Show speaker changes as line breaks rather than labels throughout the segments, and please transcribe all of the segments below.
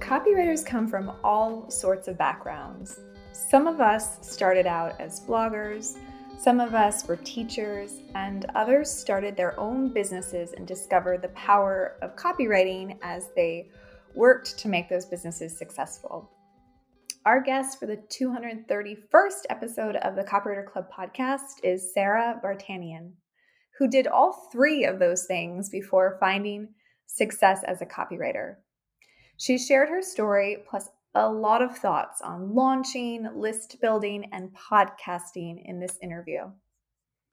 Copywriters come from all sorts of backgrounds. Some of us started out as bloggers, some of us were teachers, and others started their own businesses and discovered the power of copywriting as they worked to make those businesses successful. Our guest for the 231st episode of the Copywriter Club podcast is Sara Vartanian, who did all three of those things before finding success as a copywriter. She shared her story plus a lot of thoughts on launching, list building, and podcasting in this interview.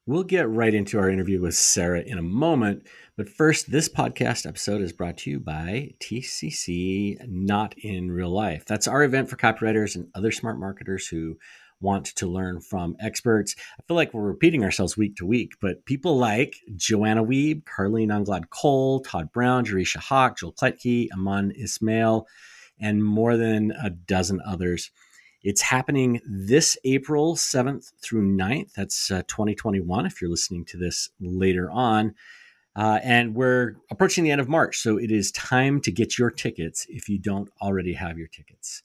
We'll get right into our interview with Sara in a moment. But first, this podcast episode is brought to you by TCC Not in Real Life. That's our event for copywriters and other smart marketers who want to learn from experts. I feel like we're repeating ourselves week to week, but people like Joanna Wiebe, Carline Anglade Cole, Todd Brown, Jerisha Hawk, Joel Klettke, Aman Ismail, and more than a dozen others. It's happening this April 7th through 9th. That's uh, 2021 if you're listening to this later on. Uh, and we're approaching the end of March, so it is time to get your tickets if you don't already have your tickets.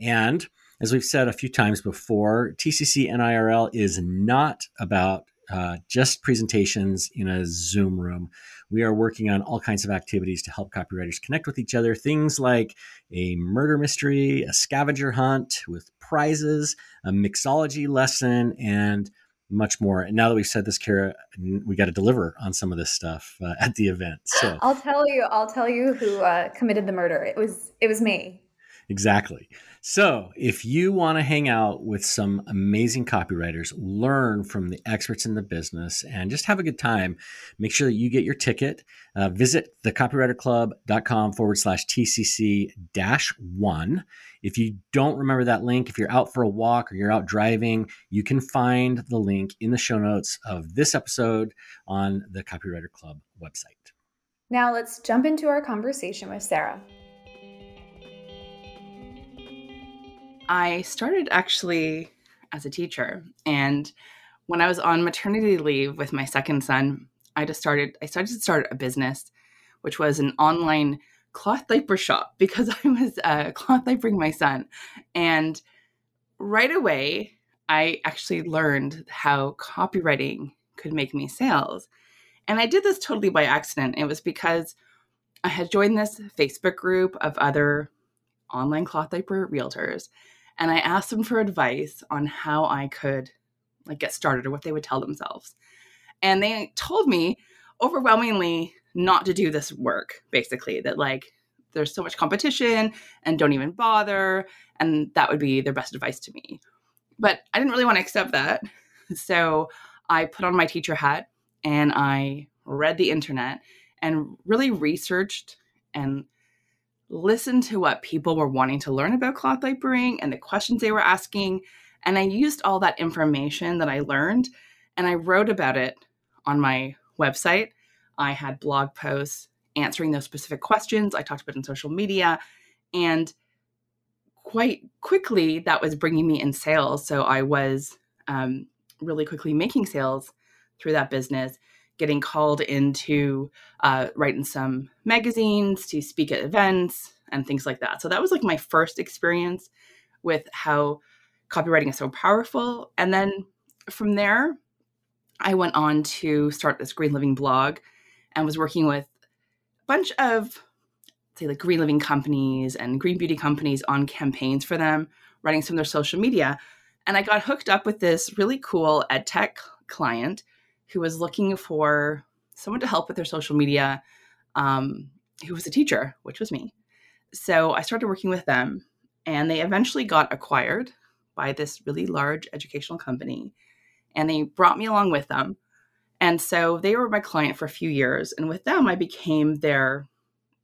And as we've said a few times before, TCC NIRL is not about uh, just presentations in a Zoom room. We are working on all kinds of activities to help copywriters connect with each other. Things like a murder mystery, a scavenger hunt with prizes, a mixology lesson, and much more. And now that we've said this, Kara, we got to deliver on some of this stuff uh, at the event. So
I'll tell you, I'll tell you who uh, committed the murder. It was, it was me.
Exactly. So, if you want to hang out with some amazing copywriters, learn from the experts in the business, and just have a good time, make sure that you get your ticket. Uh, visit thecopywriterclub.com forward slash TCC dash one. If you don't remember that link, if you're out for a walk or you're out driving, you can find the link in the show notes of this episode on the Copywriter Club website.
Now, let's jump into our conversation with Sara.
I started actually as a teacher. And when I was on maternity leave with my second son, I just started I started to start a business, which was an online cloth diaper shop because I was uh, cloth diapering my son. And right away, I actually learned how copywriting could make me sales. And I did this totally by accident. It was because I had joined this Facebook group of other online cloth diaper realtors and I asked them for advice on how I could like get started or what they would tell themselves. And they told me overwhelmingly not to do this work, basically, that like there's so much competition and don't even bother. And that would be their best advice to me. But I didn't really want to accept that. So I put on my teacher hat and I read the internet and really researched and listened to what people were wanting to learn about cloth diapering and the questions they were asking. And I used all that information that I learned and I wrote about it on my website. I had blog posts answering those specific questions. I talked about it in social media. And quite quickly, that was bringing me in sales. So I was um, really quickly making sales through that business getting called into uh, writing some magazines to speak at events and things like that. So that was like my first experience with how copywriting is so powerful. And then from there, I went on to start this Green Living blog and was working with a bunch of, say, like green living companies and green beauty companies on campaigns for them, writing some of their social media. And I got hooked up with this really cool ed tech client who was looking for someone to help with their social media um, who was a teacher, which was me. So I started working with them, and they eventually got acquired by this really large educational company. And they brought me along with them. And so they were my client for a few years. And with them, I became their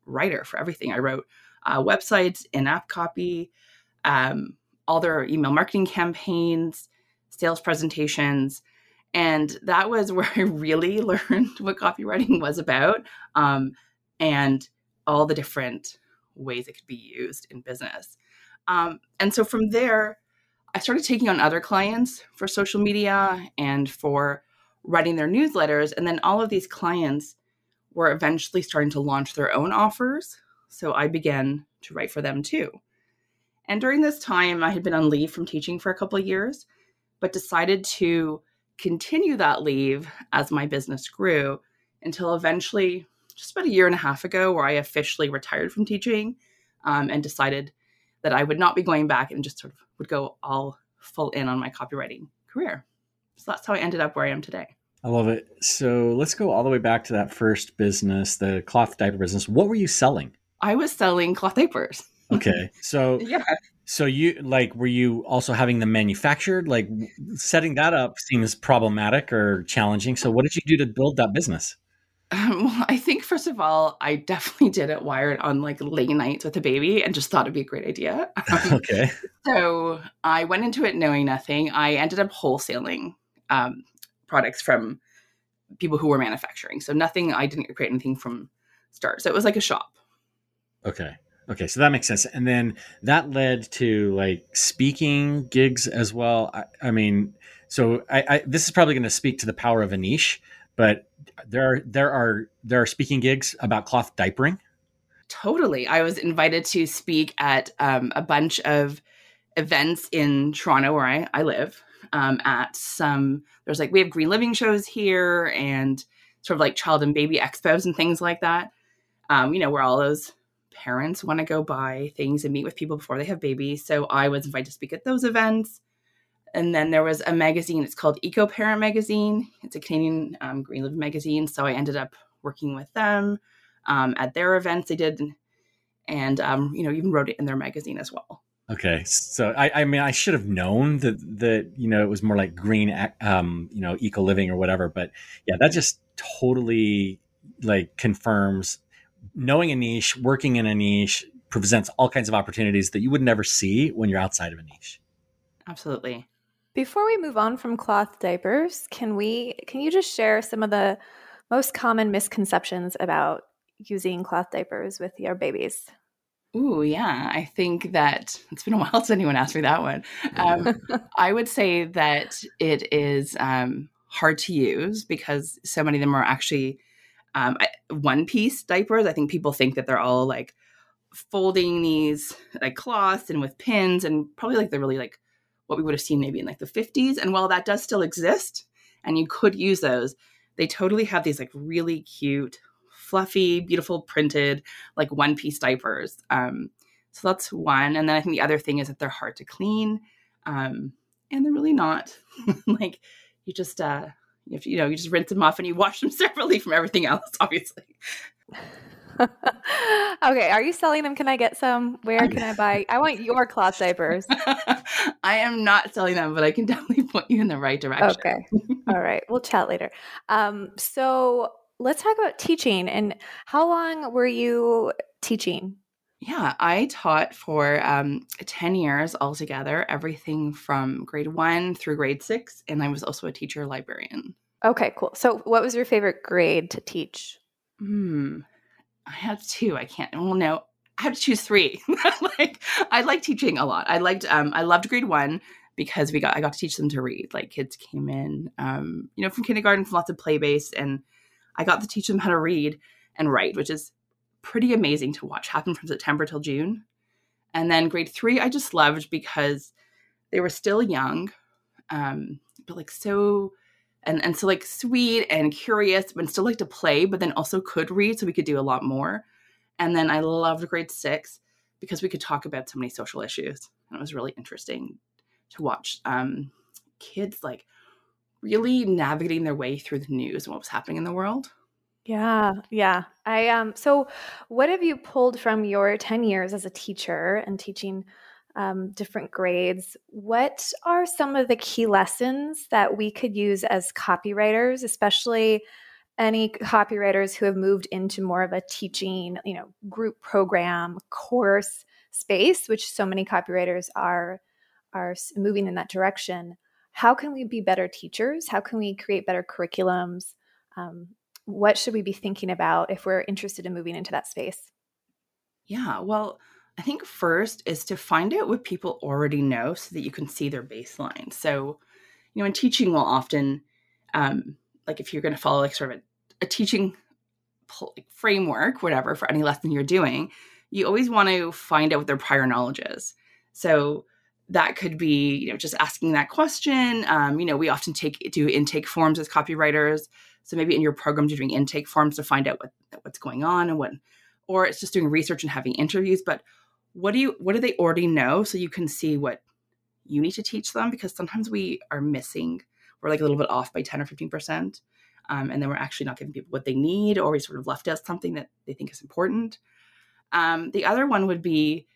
writer for everything. I wrote uh, websites, in app copy, um, all their email marketing campaigns, sales presentations. And that was where I really learned what copywriting was about um, and all the different ways it could be used in business. Um, and so from there, I started taking on other clients for social media and for writing their newsletters. And then all of these clients were eventually starting to launch their own offers. So I began to write for them too. And during this time, I had been on leave from teaching for a couple of years, but decided to continue that leave as my business grew until eventually, just about a year and a half ago, where I officially retired from teaching um, and decided that I would not be going back and just sort of would go all full in on my copywriting career. So that's how I ended up where I am today.
I love it. So let's go all the way back to that first business, the cloth diaper business. What were you selling?
I was selling cloth diapers.
Okay. So
yeah.
So you like were you also having them manufactured? Like setting that up seems problematic or challenging. So what did you do to build that business?
Um, well, I think first of all, I definitely did it wired on like late nights with a baby and just thought it'd be a great idea.
Um, okay.
So I went into it knowing nothing. I ended up wholesaling um, products from people who were manufacturing. So nothing. I didn't create anything from start. So it was like a shop.
Okay. Okay, so that makes sense. And then that led to like speaking gigs as well. I, I mean, so I, I, this is probably going to speak to the power of a niche, but there are there are there are speaking gigs about cloth diapering.
Totally, I was invited to speak at um, a bunch of events in Toronto, where I, I live. Um, at some, there's like we have green living shows here, and sort of like child and baby expos and things like that. Um, you know, where all those parents want to go buy things and meet with people before they have babies. So I was invited to speak at those events. And then there was a magazine, it's called Eco Parent Magazine. It's a Canadian um, Green Living magazine. So I ended up working with them um, at their events they did. And, um, you know, even wrote it in their magazine as well.
Okay, so I, I mean, I should have known that that you know it was more like green, um, you know, eco living or whatever. But yeah, that just totally like confirms knowing a niche, working in a niche presents all kinds of opportunities that you would never see when you're outside of a niche.
Absolutely.
Before we move on from cloth diapers, can we can you just share some of the most common misconceptions about using cloth diapers with your babies?
Ooh, yeah. I think that it's been a while since anyone asked me that one. Um, I would say that it is um, hard to use because so many of them are actually um, one piece diapers. I think people think that they're all like folding these like cloths and with pins and probably like they're really like what we would have seen maybe in like the 50s. And while that does still exist and you could use those, they totally have these like really cute, fluffy, beautiful printed like one piece diapers. Um, so that's one. And then I think the other thing is that they're hard to clean. Um, and they're really not like you just uh you, to, you know, you just rinse them off and you wash them separately from everything else, obviously.
okay, are you selling them? Can I get some? Where can I buy? I want your cloth diapers.
I am not selling them, but I can definitely point you in the right direction.
Okay. All right. We'll chat later. Um, so let's talk about teaching and how long were you teaching?
Yeah, I taught for um, 10 years altogether, everything from grade one through grade six. And I was also a teacher librarian.
Okay, cool. So, what was your favorite grade to teach?
Hmm. I had two. I can't, well, no, I had to choose three. like, I like teaching a lot. I liked, um, I loved grade one because we got, I got to teach them to read. Like, kids came in, um, you know, from kindergarten, from lots of play based, and I got to teach them how to read and write, which is pretty amazing to watch happen from September till June. And then grade three, I just loved because they were still young, um, but like so, and and so like sweet and curious, but still like to play, but then also could read, so we could do a lot more. And then I loved grade six because we could talk about so many social issues, and it was really interesting to watch um, kids like really navigating their way through the news and what was happening in the world.
Yeah, yeah. I um so what have you pulled from your 10 years as a teacher and teaching um, different grades? What are some of the key lessons that we could use as copywriters, especially any copywriters who have moved into more of a teaching, you know, group program course space, which so many copywriters are are moving in that direction. How can we be better teachers? How can we create better curriculums? Um, what should we be thinking about if we're interested in moving into that space?
Yeah, well, I think first is to find out what people already know so that you can see their baseline. So, you know, in teaching, we'll often, um, like if you're going to follow like sort of a, a teaching framework, whatever, for any lesson you're doing, you always want to find out what their prior knowledge is. So that could be, you know, just asking that question. Um, you know, we often take do intake forms as copywriters. So maybe in your program, you're doing intake forms to find out what what's going on and what, or it's just doing research and having interviews. But what do you what do they already know so you can see what you need to teach them because sometimes we are missing we're like a little bit off by 10 or 15 percent um, and then we're actually not giving people what they need or we sort of left out something that they think is important um, the other one would be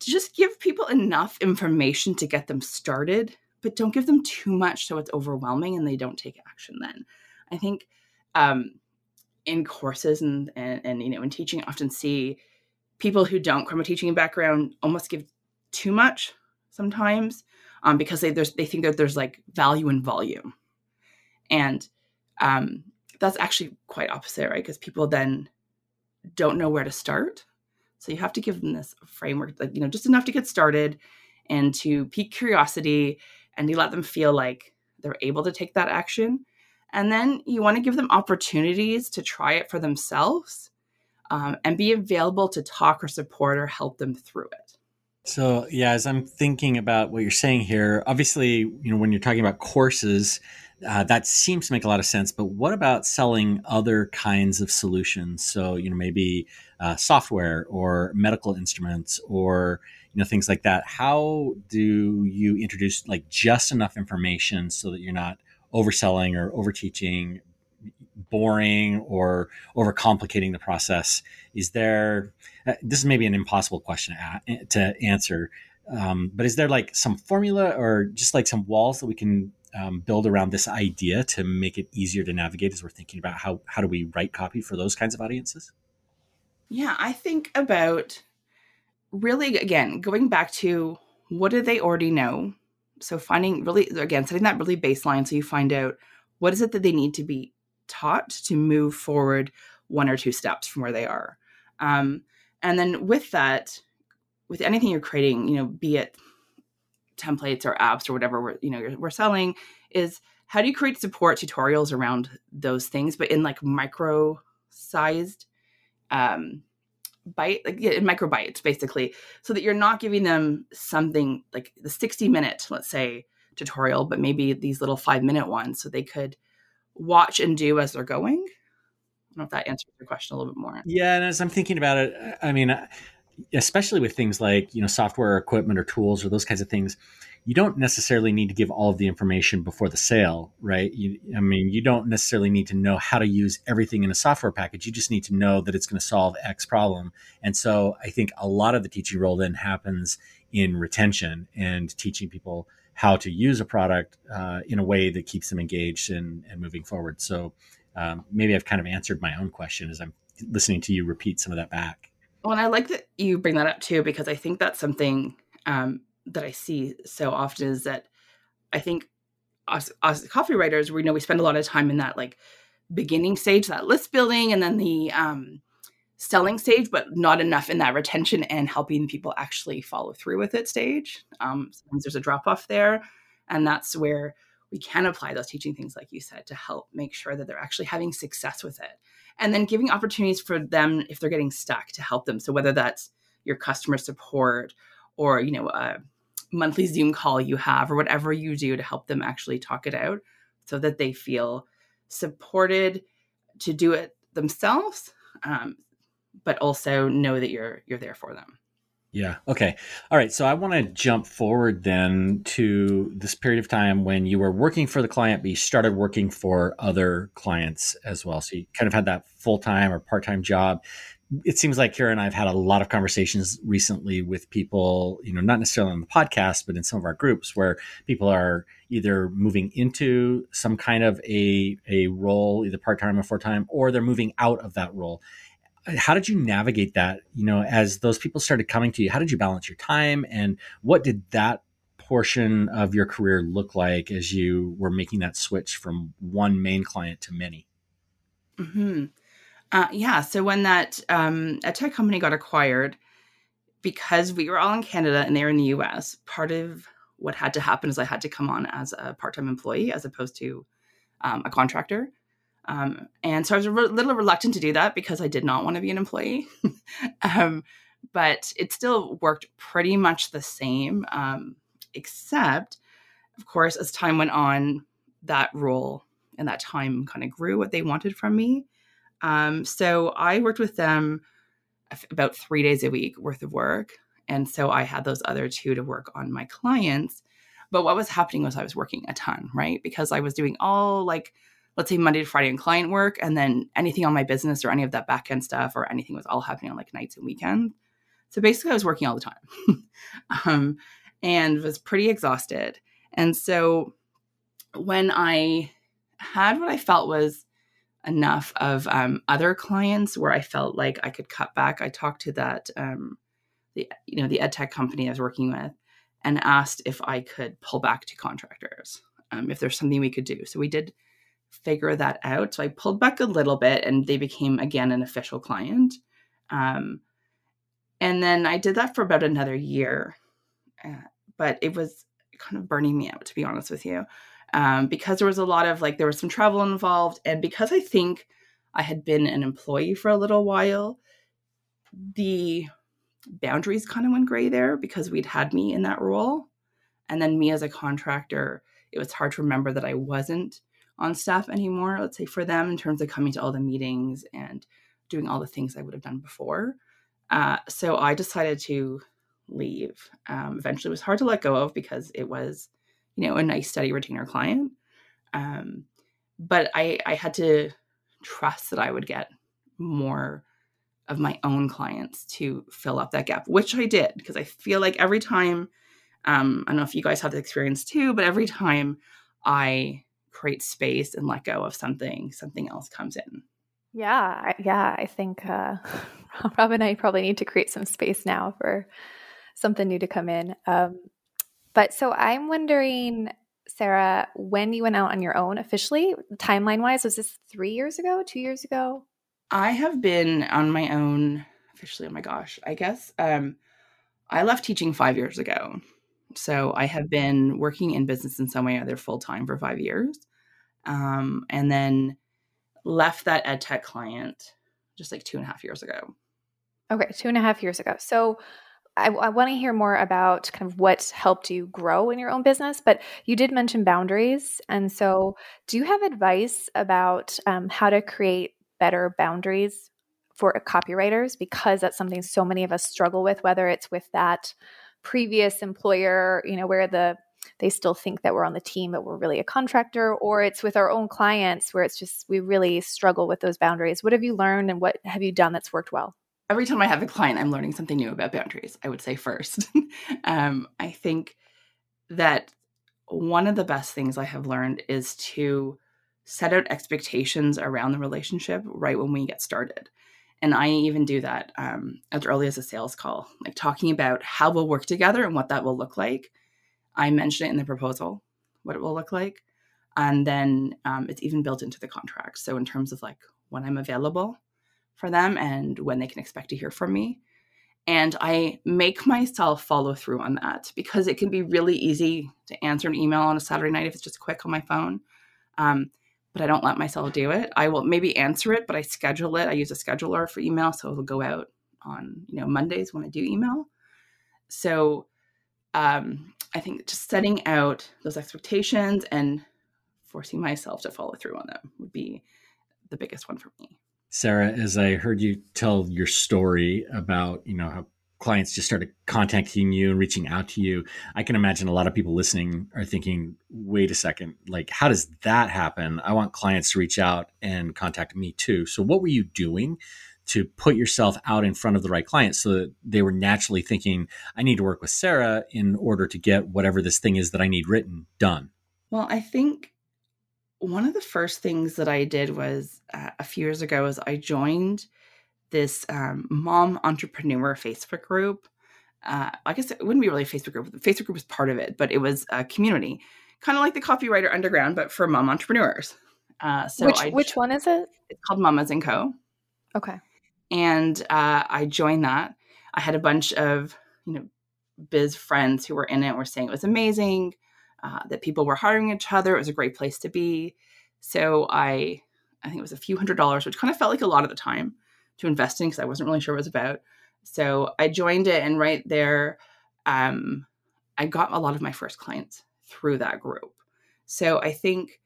to just give people enough information to get them started but don't give them too much so it's overwhelming and they don't take action then i think um, in courses and, and, and you know in teaching I often see people who don't come from a teaching background almost give too much sometimes um, because they they think that there's like value in volume, and um, that's actually quite opposite, right? Because people then don't know where to start, so you have to give them this framework, like you know, just enough to get started and to pique curiosity, and you let them feel like they're able to take that action, and then you want to give them opportunities to try it for themselves um, and be available to talk or support or help them through it.
So, yeah, as I'm thinking about what you're saying here, obviously, you know, when you're talking about courses, uh, that seems to make a lot of sense. But what about selling other kinds of solutions? So, you know, maybe uh, software or medical instruments or you know things like that. How do you introduce like just enough information so that you're not overselling or overteaching, boring or overcomplicating the process? Is there, uh, this is maybe an impossible question to, answer, um, but is there like some formula or just like some walls that we can um, build around this idea to make it easier to navigate as we're thinking about how, how do we write copy for those kinds of audiences?
Yeah, I think about really, again, going back to what do they already know? So finding really, again, setting that really baseline so you find out what is it that they need to be taught to move forward one or two steps from where they are. Um, and then with that, with anything you're creating, you know, be it templates or apps or whatever we're, you know, we're selling, is how do you create support tutorials around those things, but in like micro sized um, bite, like yeah, in micro bites, basically, so that you're not giving them something like the 60 minute, let's say, tutorial, but maybe these little five minute ones so they could watch and do as they're going. I don't know if that answers your question a little bit more.
Yeah, and as I'm thinking about it, I mean, especially with things like you know software, equipment, or tools, or those kinds of things, you don't necessarily need to give all of the information before the sale, right? You, I mean, you don't necessarily need to know how to use everything in a software package. You just need to know that it's going to solve X problem. And so, I think a lot of the teaching role then happens in retention and teaching people how to use a product uh, in a way that keeps them engaged and, and moving forward. So um, maybe I've kind of answered my own question as I'm listening to you repeat some of that back.
Well, and I like that you bring that up too, because I think that's something um, that I see so often is that I think us, us copywriters, we know we spend a lot of time in that like beginning stage, that list building, and then the um, selling stage, but not enough in that retention and helping people actually follow through with it stage. Um, sometimes there's a drop off there. And that's where we can apply those teaching things, like you said, to help make sure that they're actually having success with it. And then giving opportunities for them if they're getting stuck to help them. So whether that's your customer support or, you know, a monthly Zoom call you have or whatever you do to help them actually talk it out so that they feel supported to do it themselves um, but also know that you're you're there for them.
Yeah. Okay. All right. So I want to jump forward then to this period of time when you were working for the client, but you started working for other clients as well. So you kind of had that full time or part time job. It seems like Kara and I have had a lot of conversations recently with people, you know, not necessarily on the podcast, but in some of our groups where people are either moving into some kind of a, a role, either part time or full time, or they're moving out of that role. How did you navigate that you know as those people started coming to you? How did you balance your time and what did that portion of your career look like as you were making that switch from one main client to many?
Hmm uh, yeah so when that um, a tech company got acquired because we were all in canada and they were in the us part of what had to happen is i had to come on as a part-time employee as opposed to um, a contractor Um, and so I was a re- little reluctant to do that because I did not want to be an employee. um, but it still worked pretty much the same, um, except, of course, as time went on, that role and that time kind of grew what they wanted from me. Um, so I worked with them about three days a week worth of work. And so I had those other two to work on my clients. But what was happening was I was working a ton, right? Because I was doing all like, let's say Monday to Friday in client work, and then anything on my business or any of that back end stuff or anything was all happening on like nights and weekends. So basically, I was working all the time um, and was pretty exhausted. And so when I had what I felt was enough of um, other clients where I felt like I could cut back, I talked to that um, the you know the ed tech company I was working with and asked if I could pull back to contractors, um, if there's something we could do. So we did figure that out. So I pulled back a little bit, and they became again an official client. Um, and then I did that for about another year, uh, but it was kind of burning me out, to be honest with you, um, because there was a lot of like there was some travel involved, and because I think I had been an employee for a little while, the boundaries kind of went gray there because we'd had me in that role, and then me as a contractor, it was hard to remember that I wasn't on staff anymore. Let's say for them in terms of coming to all the meetings and doing all the things I would have done before. Uh, so I decided to leave. Um, eventually, it was hard to let go of because it was, you know, a nice, steady retainer client. Um, but I, I had to trust that I would get more of my own clients to fill up that gap, which I did because I feel like every time, um, I don't know if you guys have the experience too, but every time I create space and let go of something, something else comes in.
Yeah, yeah, I think uh, Rob and I probably need to create some space now for something new to come in. Um, but so I'm wondering, Sara, when you went out on your own officially, timeline wise, was this three years ago, two years ago?
I have been on my own officially. Oh my gosh, I guess um, I left teaching five years ago. So I have been working in business in some way, either full time for five years, um, and then left that ed tech client just like two and a half years ago.
Okay, two and a half years ago. So I, I want to hear more about kind of what helped you grow in your own business, but you did mention boundaries. And so, do you have advice about um, how to create better boundaries for copywriters? Because that's something so many of us struggle with, whether it's with that previous employer, you know, where the they still think that we're on the team, but we're really a contractor, or it's with our own clients where it's just we really struggle with those boundaries. What have you learned and what have you done that's worked well?
Every time I have a client, I'm learning something new about boundaries, I would say first. um, I think that one of the best things I have learned is to set out expectations around the relationship right when we get started. And I even do that um, as early as a sales call, like talking about how we'll work together and what that will look like. I mention it in the proposal, what it will look like. And then um, it's even built into the contract. So, in terms of like when I'm available, for them and when they can expect to hear from me. And I make myself follow through on that because it can be really easy to answer an email on a Saturday night if it's just quick on my phone. Um, but I don't let myself do it. I will maybe answer it, but I schedule it. I use a scheduler for email, so it'll go out on you know Mondays when I do email. So um, I think just setting out those expectations and forcing myself to follow through on them would be the biggest one for me.
Sara, as I heard you tell your story about, you know, how clients just started contacting you and reaching out to you, I can imagine a lot of people listening are thinking, wait a second, like, how does that happen? I want clients to reach out and contact me too. So, what were you doing to put yourself out in front of the right clients so that they were naturally thinking, I need to work with Sara in order to get whatever this thing is that I need written done?
Well, I think one of the first things that I did was uh, a few years ago is I joined this um, mom entrepreneur Facebook group. Uh, I guess it wouldn't be really a Facebook group. The Facebook group was part of it, but it was a community, kind of like the Copywriter Underground, but for mom entrepreneurs.
Uh, so which I, which one is it?
It's called Mamas and Co.
Okay.
And uh, I joined that. I had a bunch of you know biz friends who were in it. Were saying it was amazing uh, that people were hiring each other. It was a great place to be. So I I think it was a few hundred dollars, which kind of felt like a lot at the time to invest in because I wasn't really sure what it was about. So I joined it, and right there, um, I got a lot of my first clients through that group. So I think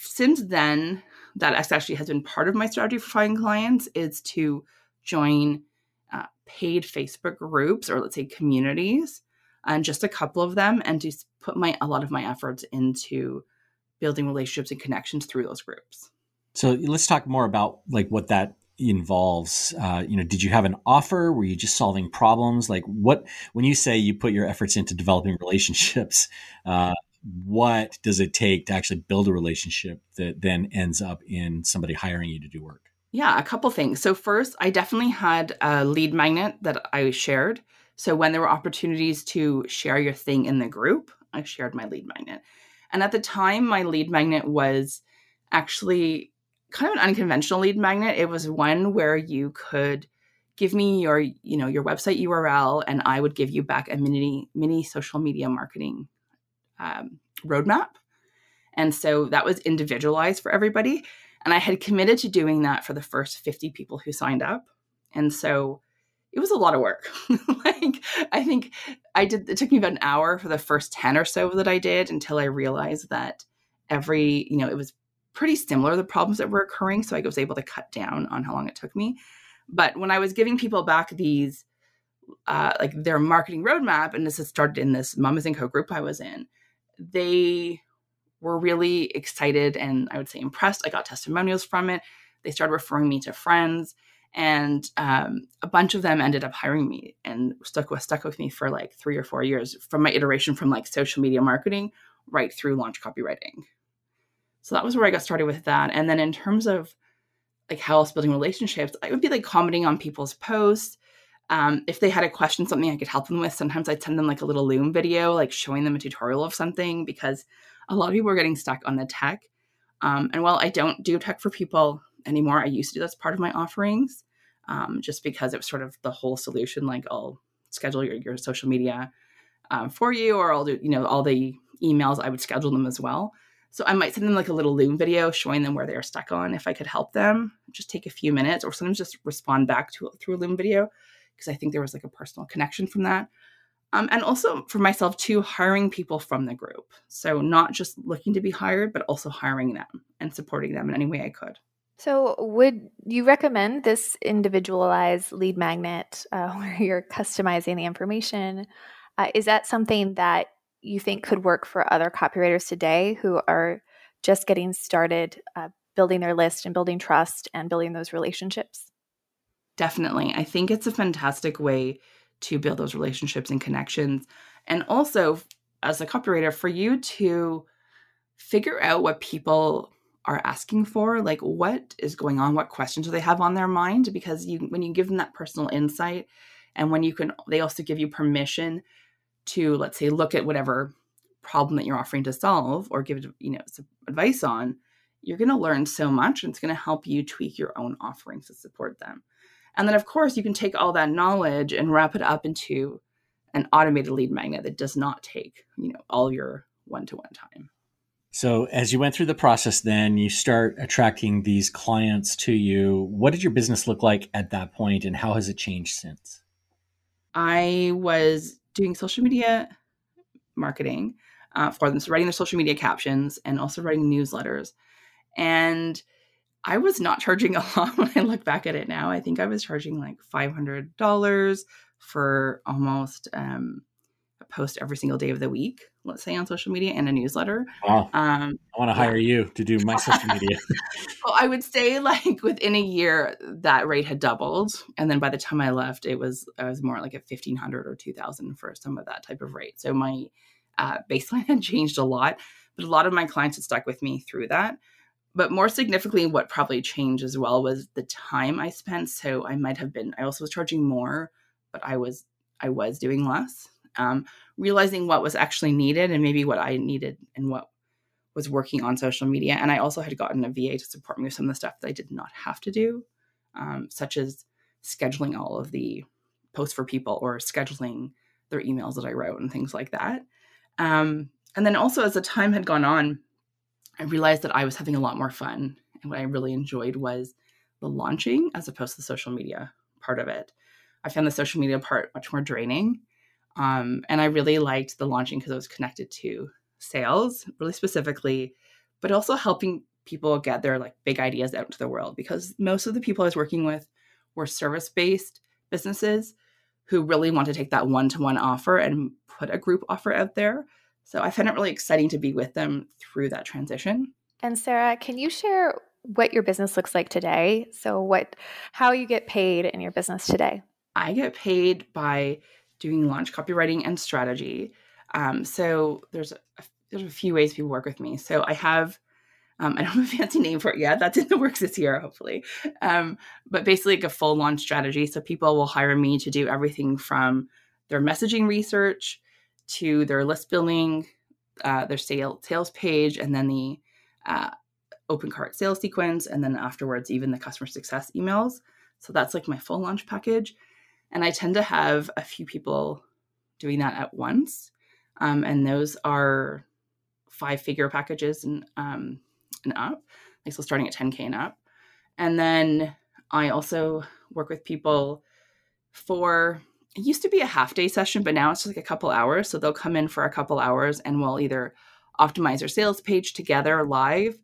since then, that actually has been part of my strategy for finding clients is to join uh, paid Facebook groups or let's say communities, and just a couple of them, and to put my a lot of my efforts into building relationships and connections through those groups.
So let's talk more about like what that involves. Uh, you know, did you have an offer? Were you just solving problems? Like what when you say you put your efforts into developing relationships? Uh, what does it take to actually build a relationship that then ends up in somebody hiring you to do work?
Yeah, a couple things. So first, I definitely had a lead magnet that I shared. So when there were opportunities to share your thing in the group, I shared my lead magnet. And at the time, my lead magnet was actually kind of an unconventional lead magnet. It was one where you could give me your, you know, your website URL, and I would give you back a mini mini social media marketing um, roadmap. And so that was individualized for everybody. And I had committed to doing that for the first 50 people who signed up. And so it was a lot of work. like I think I did it took me about an hour for the first 10 or so that I did until I realized that every, you know, it was pretty similar the problems that were occurring so I was able to cut down on how long it took me. But when I was giving people back these uh, like their marketing roadmap and this had started in this Mamas and Co group I was in, they were really excited and I would say impressed. I got testimonials from it. They started referring me to friends and um, a bunch of them ended up hiring me and stuck with stuck with me for like three or four years from my iteration from like social media marketing right through launch copywriting. So that was where i got started with that. And then in terms of like how else building relationships i would be like commenting on people's posts. Um, if they had a question something i could help them with sometimes i'd send them like a little loom video like showing them a tutorial of something because a lot of people are getting stuck on the tech. Um, and while i don't do tech for people anymore. I used to do that's part of my offerings, um, just because it was sort of the whole solution. Like I'll schedule your, your social media um, for you, or I'll do you know all the emails. I would schedule them as well. So I might send them like a little Loom video showing them where they're stuck on. If I could help them, just take a few minutes, or sometimes just respond back to through a Loom video because I think there was like a personal connection from that. Um, and also for myself too, hiring people from the group. So not just looking to be hired, but also hiring them and supporting them in any way I could.
So, would you recommend this individualized lead magnet uh, where you're customizing the information? Uh, is that something that you think could work for other copywriters today who are just getting started uh, building their list and building trust and building those relationships?
Definitely. I think it's a fantastic way to build those relationships and connections. And also, as a copywriter, for you to figure out what people are asking for like what is going on? What questions do they have on their mind? Because you when you give them that personal insight and when you can they also give you permission to let's say look at whatever problem that you're offering to solve or give you know some advice on you're going to learn so much and it's going to help you tweak your own offerings to support them. And then of course you can take all that knowledge and wrap it up into an automated lead magnet that does not take you know all your one-to-one time
so, as you went through the process, then you start attracting these clients to you. What did your business look like at that point, and how has it changed since?
I was doing social media marketing uh, for them, so writing their social media captions and also writing newsletters. And I was not charging a lot when I look back at it now. I think I was charging like $500 for almost um, a post every single day of the week let's say on social media and a newsletter.
Wow. Um, I want to hire yeah. you to do my social media.
well, I would say like within a year that rate had doubled, and then by the time I left, it was I was more like a fifteen hundred or two thousand for some of that type of rate. So my uh, baseline had changed a lot, but a lot of my clients had stuck with me through that. But more significantly, what probably changed as well was the time I spent. So I might have been I also was charging more, but I was I was doing less um, realizing what was actually needed and maybe what I needed and what was working on social media. And I also had gotten a VA to support me with some of the stuff that I did not have to do, um, such as scheduling all of the posts for people or scheduling their emails that I wrote and things like that. Um, and then also, as the time had gone on, I realized that I was having a lot more fun and what I really enjoyed was the launching as opposed to the social media part of it. I found the social media part much more draining. Um, and I really liked the launching because it was connected to sales, really specifically, but also helping people get their like big ideas out into the world because most of the people I was working with were service based businesses who really want to take that one to one offer and put a group offer out there. So I found it really exciting to be with them through that transition.
And Sara, can you share what your business looks like today? So what how you get paid in your business today?
I get paid by doing launch copywriting and strategy. Um, so there's a, there's a few ways people work with me. So I have um, I don't have a fancy name for it yet. That's in the works this year, hopefully. Um, but basically, like a full launch strategy. So people will hire me to do everything from their messaging research to their list building, uh, their sale, sales page, and then the uh, open cart sales sequence, and then afterwards, even the customer success emails. So that's like my full launch package. And I tend to have a few people doing that at once. Um, and those are five figure packages and um, and up, like so starting at 10k and up. And then I also work with people for it used to be a half day session, but now it's just like a couple hours. So they'll come in for a couple hours and we'll either optimize their sales page together live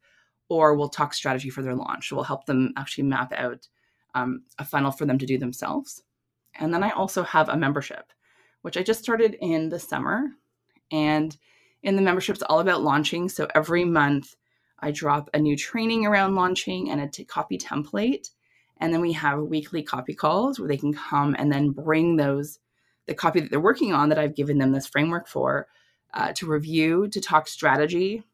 or we'll talk strategy for their launch. We'll help them actually map out um, a funnel for them to do themselves. And then I also have a membership, which I just started in the summer. And in the membership, it's all about launching. So every month, I drop a new training around launching and a t- copy template. And then we have weekly copy calls where they can come and then bring those, the copy that they're working on that I've given them this framework for, uh, to review, to talk strategy.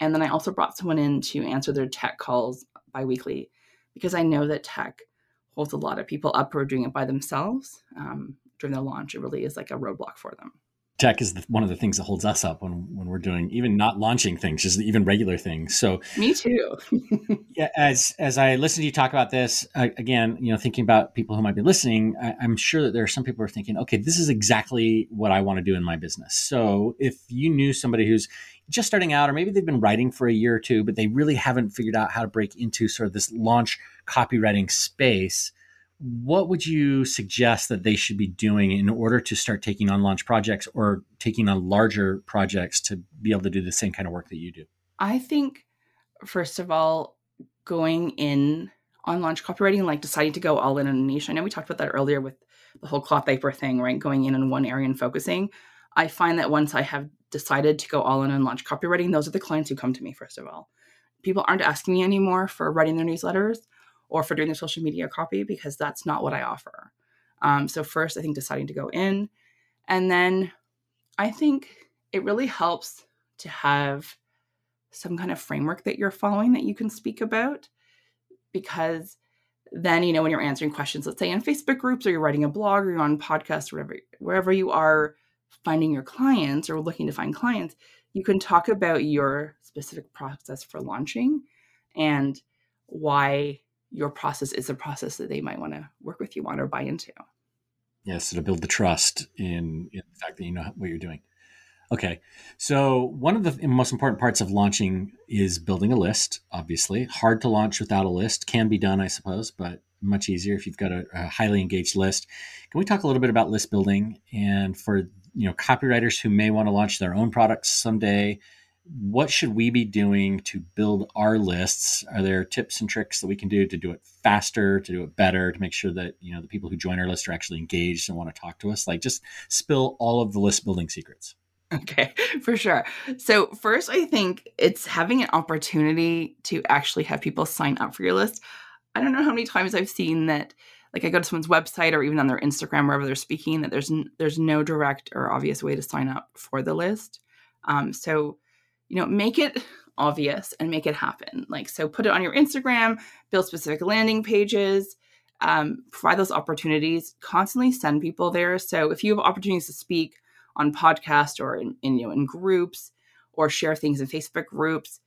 And then I also brought someone in to answer their tech calls biweekly because I know that tech holds a lot of people up who are doing it by themselves um, during the launch. It really is like a roadblock for them
tech is the, one of the things that holds us up when when we're doing even not launching things, just even regular things. So
me too.
yeah, as as I listen to you talk about this uh, again, you know, thinking about people who might be listening, I, am sure that there are some people who are thinking, okay, this is exactly what I want to do in my business. So if you knew somebody who's just starting out, or maybe they've been writing for a year or two, but they really haven't figured out how to break into sort of this launch copywriting space what would you suggest that they should be doing in order to start taking on launch projects or taking on larger projects to be able to do the same kind of work that you do?
I think, first of all, going in on launch copywriting, like deciding to go all in on a niche. I know we talked about that earlier with the whole cloth diaper thing, right? Going in on one area and focusing. I find that once I have decided to go all in on launch copywriting, those are the clients who come to me, first of all. People aren't asking me anymore for writing their newsletters or for doing the social media copy because that's not what I offer. Um, so, first, I think deciding to go in. And then I think it really helps to have some kind of framework that you're following that you can speak about because then you know when you're answering questions let's say in facebook groups or you're writing a blog or you're on podcast or wherever, wherever you are finding your clients or looking to find clients you can talk about your specific process for launching and why your process is a process that they might want to work with you on or buy into.
Yes, so to build the trust in, in the fact that you know what you're doing. Okay, so one of the most important parts of launching is building a list. Obviously, hard to launch without a list. Can be done, I suppose, but much easier if you've got a, a highly engaged list. Can we talk a little bit about list building? And for you know copywriters who may want to launch their own products someday? what should we be doing to build our lists? Are there tips and tricks that we can do to do it faster to do it better to make sure that you know the people who join our list are actually engaged and want to talk to us? Like just spill all of the list building secrets.
Okay for sure. So first i think it's having an opportunity to actually have people sign up for your list i don't know how many times i've seen that like i go to someone's website or even on their instagram wherever they're speaking that there's n- there's no direct or obvious way to sign up for the list um, so you know, make it obvious and make it happen. Like, so put it on your Instagram, build specific landing pages, um, provide those opportunities, constantly send people there. So if you have opportunities to speak on podcast or in, in, you know, in groups or share things in Facebook groups,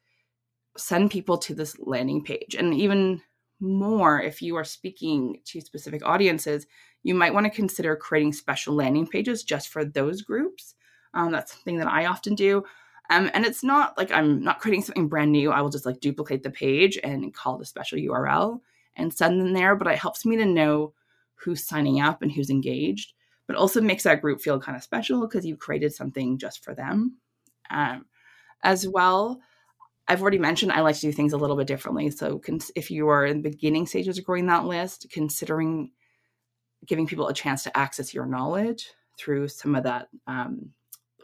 send people to this landing page. And even more, if you are speaking to specific audiences, you might want to consider creating special landing pages just for those groups. Um, that's something that I often do Um, and it's not like I'm not creating something brand new. I will just like duplicate the page and call the special URL and send them there. But it helps me to know who's signing up and who's engaged, but also makes that group feel kind of special because you've created something just for them. Um, as well, I've already mentioned I like to do things a little bit differently. So if you are in the beginning stages of growing that list, considering giving people a chance to access your knowledge through some of that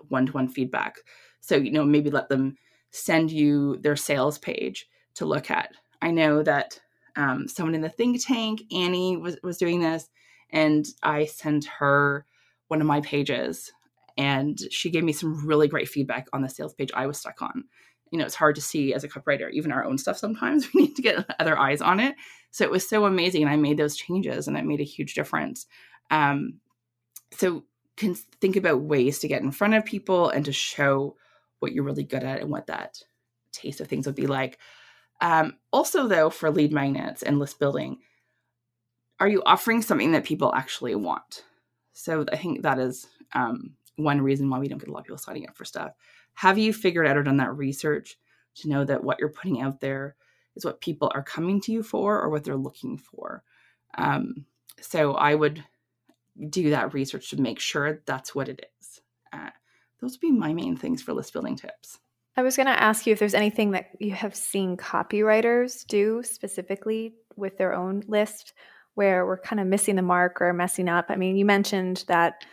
one to one feedback. So, you know, maybe let them send you their sales page to look at. I know that um, someone in the think tank, Annie, was, was doing this, and I sent her one of my pages, and she gave me some really great feedback on the sales page I was stuck on you know, it's hard to see as a copywriter, even our own stuff sometimes. We need to get other eyes on it. So it was so amazing. And I made those changes and it made a huge difference. Um, so can think about ways to get in front of people and to show what you're really good at and what that taste of things would be like. Um, also, though, for lead magnets and list building, are you offering something that people actually want? So I think that is um, one reason why we don't get a lot of people signing up for stuff. Have you figured out or done that research to know that what you're putting out there is what people are coming to you for or what they're looking for? Um, so I would do that research to make sure that's what it is. Uh, those would be my main things for list building tips.
I was going to ask you if there's anything that you have seen copywriters do specifically with their own list where we're kind of missing the mark or messing up. I mean, you mentioned that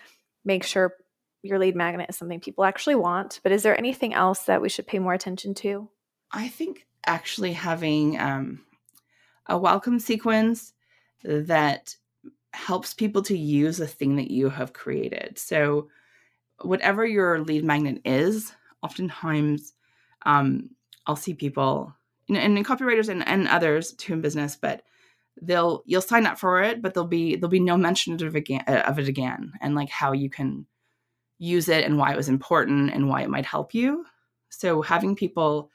make sure your lead magnet is something people actually want. But is there anything else that we should pay more attention to?
I think actually having um, a welcome sequence that helps people to use the thing that you have created. So, whatever your lead magnet is, oftentimes um, I'll see people and, and copywriters and, and others too in business, but they'll you'll sign up for it, but there'll be there'll be no mention of it again of it again, and like how you can use it and why it was important and why it might help you. So having people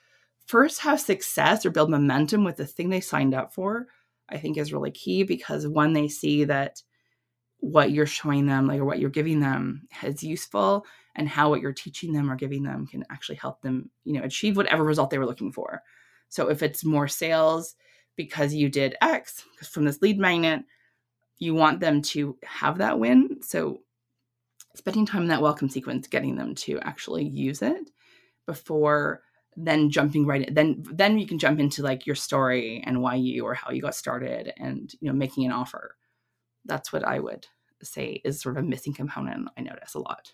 first have success or build momentum with the thing they signed up for, I think is really key because when they see that what you're showing them, like or what you're giving them is useful and how what you're teaching them or giving them can actually help them, you know, achieve whatever result they were looking for. So if it's more sales because you did X from this lead magnet, you want them to have that win. So spending time in that welcome sequence, getting them to actually use it before then jumping right in, then then you can jump into like your story and why you or how you got started and you know making an offer. That's what i would say is sort of a missing component i notice a lot.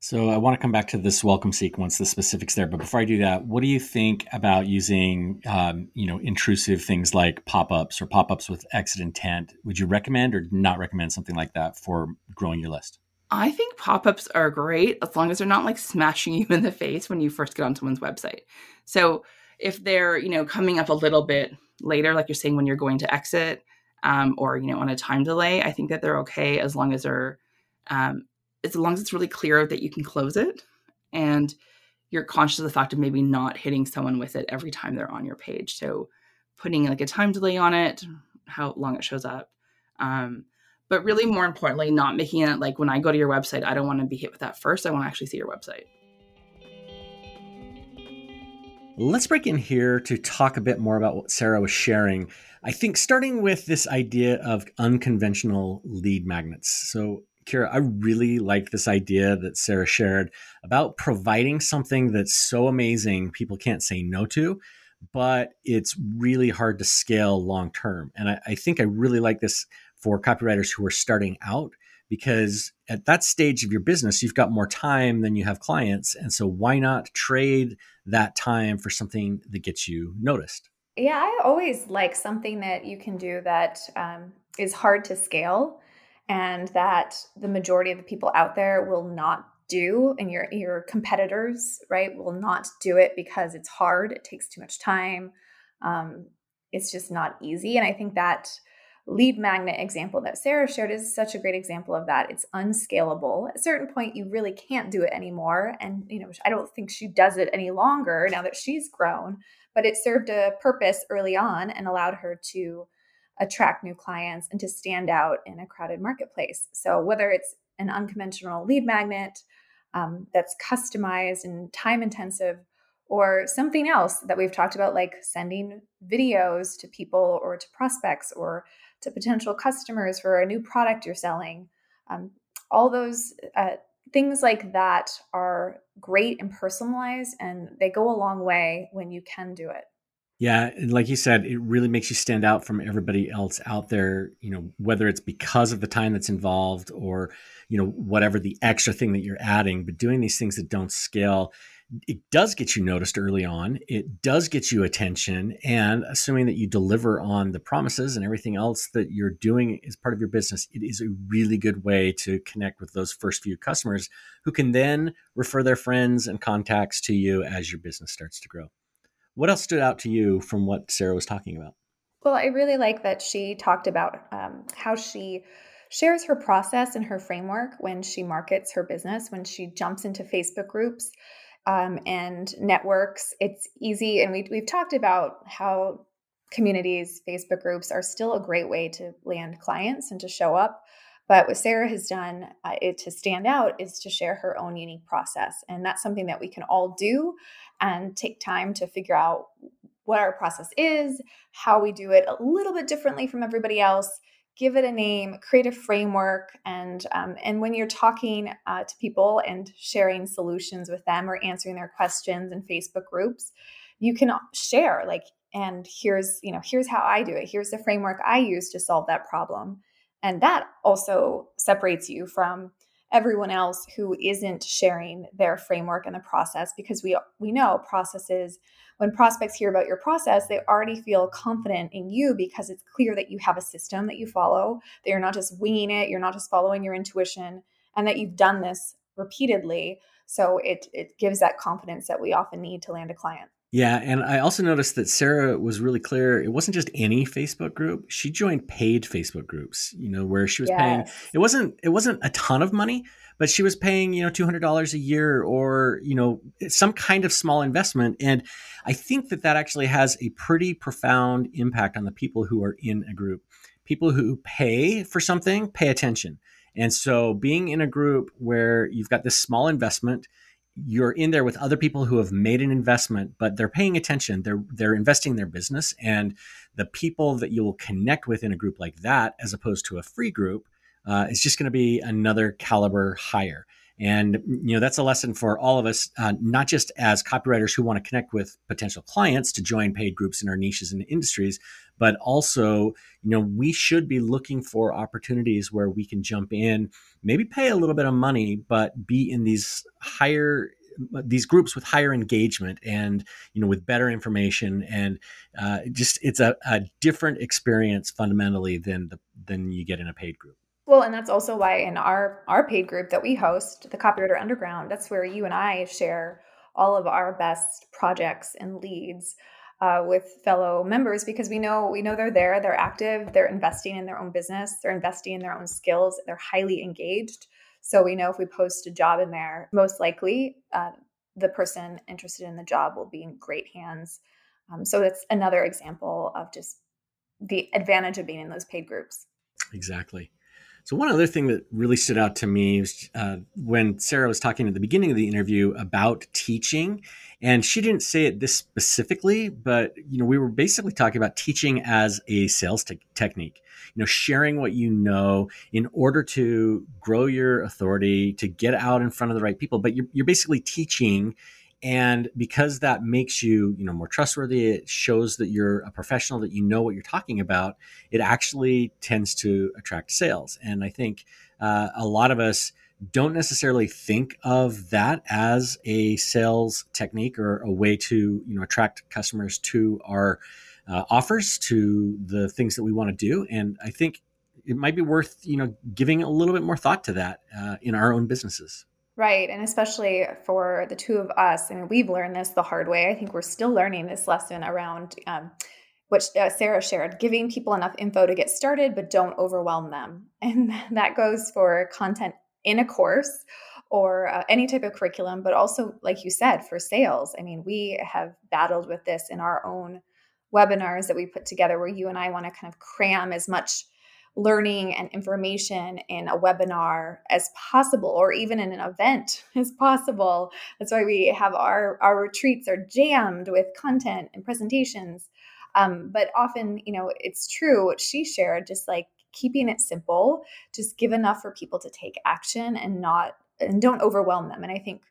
So i want to come back to this welcome sequence the specifics there but before i do that what do you think about using um, you know intrusive things like pop-ups or pop-ups with exit intent? Would you recommend or not recommend something like that for growing your list
I think pop ups are great as long as they're not like smashing you in the face when you first get on someone's website. So if they're, you know, coming up a little bit later, like you're saying when you're going to exit um, or, you know, on a time delay, I think that they're okay as long as they're, um, as long as it's really clear that you can close it and you're conscious of the fact of maybe not hitting someone with it every time they're on your page. So putting like a time delay on it, how long it shows up. Um, but really more importantly not making it like when i go to your website i don't want to be hit with that first i want to actually see your website.
Let's break in here to talk a bit more about what Sara was sharing. I think starting with this idea of unconventional lead magnets. So Kira, I really like this idea that Sara shared about providing something that's so amazing people can't say no to, but it's really hard to scale long term. And I, I, think I really like this for copywriters who are starting out because at that stage of your business you've got more time than you have clients and so why not trade that time for something that gets you noticed?
Yeah i always like something that you can do that um, is hard to scale and that the majority of the people out there will not do and your your competitors right will not do it because it's hard it takes too much time um, it's just not easy and i think that lead magnet example that Sara shared is such a great example of that. It's unscalable. At a certain point, you really can't do it anymore. And, you know, I don't think she does it any longer now that she's grown, but it served a purpose early on and allowed her to attract new clients and to stand out in a crowded marketplace. So, whether it's an unconventional lead magnet, um, that's customized and time intensive, or something else that we've talked about, like sending videos to people or to prospects or to potential customers for a new product you're selling. Um, all those uh, things like that are great and personalized, and they go a long way when you can do it.
Yeah, and like you said, it really makes you stand out from everybody else out there, you know, whether it's because of the time that's involved or, you know, whatever the extra thing that you're adding, but doing these things that don't scale, it does get you noticed early on. It does get you attention. And assuming that you deliver on the promises and everything else that you're doing as part of your business, it is a really good way to connect with those first few customers who can then refer their friends and contacts to you as your business starts to grow. What else stood out to you from what Sara was talking about?
Well, I really like that she talked about um, how she shares her process and her framework when she markets her business, when she jumps into Facebook groups um, and networks. It's easy, and we, we've talked about how communities, Facebook groups are still a great way to land clients and to show up. But what Sara has done uh, it, to stand out is to share her own unique process. And that's something that we can all do and take time to figure out what our process is, how we do it a little bit differently from everybody else. Give it a name, create a framework, and um, and when you're talking uh, to people and sharing solutions with them or answering their questions in Facebook groups, you can share like, and here's you know here's how I do it. Here's the framework I use to solve that problem and that also separates you from everyone else who isn't sharing their framework and the process because we we know processes when prospects hear about your process they already feel confident in you because it's clear that you have a system that you follow that you're not just winging it you're not just following your intuition and that you've done this repeatedly. So it it gives that confidence that we often need to land a client
yeah, and I also noticed that Sara was really clear. It wasn't just any Facebook group. She joined paid Facebook groups, you know, where she was yes. paying it wasn't it wasn't a ton of money, but she was paying, you know, $200 a year or, you know, some kind of small investment and I think that that actually has a pretty profound impact on the people who are in a group. People who pay for something, pay attention. And so being in a group where you've got this small investment you're in there with other people who have made an investment, but they're paying attention. They're they're investing in their business, and the people that you will connect with in a group like that, as opposed to a free group, uh, is just going to be another caliber higher. And you know that's a lesson for all of us, uh, not just as copywriters who want to connect with potential clients to join paid groups in our niches and industries, but also you know we should be looking for opportunities where we can jump in, maybe pay a little bit of money, but be in these higher these groups with higher engagement and you know with better information and uh, just it's a, a different experience fundamentally than the than you get in a paid group.
Well, and that's also why in our our paid group that we host, the Copywriter Underground, that's where you and I share all of our best projects and leads uh, with fellow members because we know we know they're there, they're active, they're investing in their own business, they're investing in their own skills, they're highly engaged. So we know if we post a job in there, most likely uh, the person interested in the job will be in great hands. Um, so that's another example of just the advantage of being in those paid groups.
Exactly. So one other thing that really stood out to me was uh, when Sara was talking at the beginning of the interview about teaching, and she didn't say it this specifically, but you know we were basically talking about teaching as a sales te- technique. You know, sharing what you know in order to grow your authority, to get out in front of the right people. But you're, you're basically teaching and because that makes you you know more trustworthy it shows that you're a professional that you know what you're talking about it actually tends to attract sales. And i think uh, a lot of us don't necessarily think of that as a sales technique or a way to you know attract customers to our uh, offers to the things that we want to do. And i think it might be worth you know giving a little bit more thought to that uh, in our own businesses
Right. And especially for the two of us, I mean, we've learned this the hard way. I think we're still learning this lesson around um, what uh, Sara shared giving people enough info to get started, but don't overwhelm them. And that goes for content in a course or uh, any type of curriculum, but also, like you said, for sales. I mean, we have battled with this in our own webinars that we put together where you and I want to kind of cram as much learning and information in a webinar as possible or even in an event as possible. That's why we have our our retreats are jammed with content and presentations. Um, but often you know it's true what she shared just like keeping it simple just give enough for people to take action and not and don't overwhelm them. And i think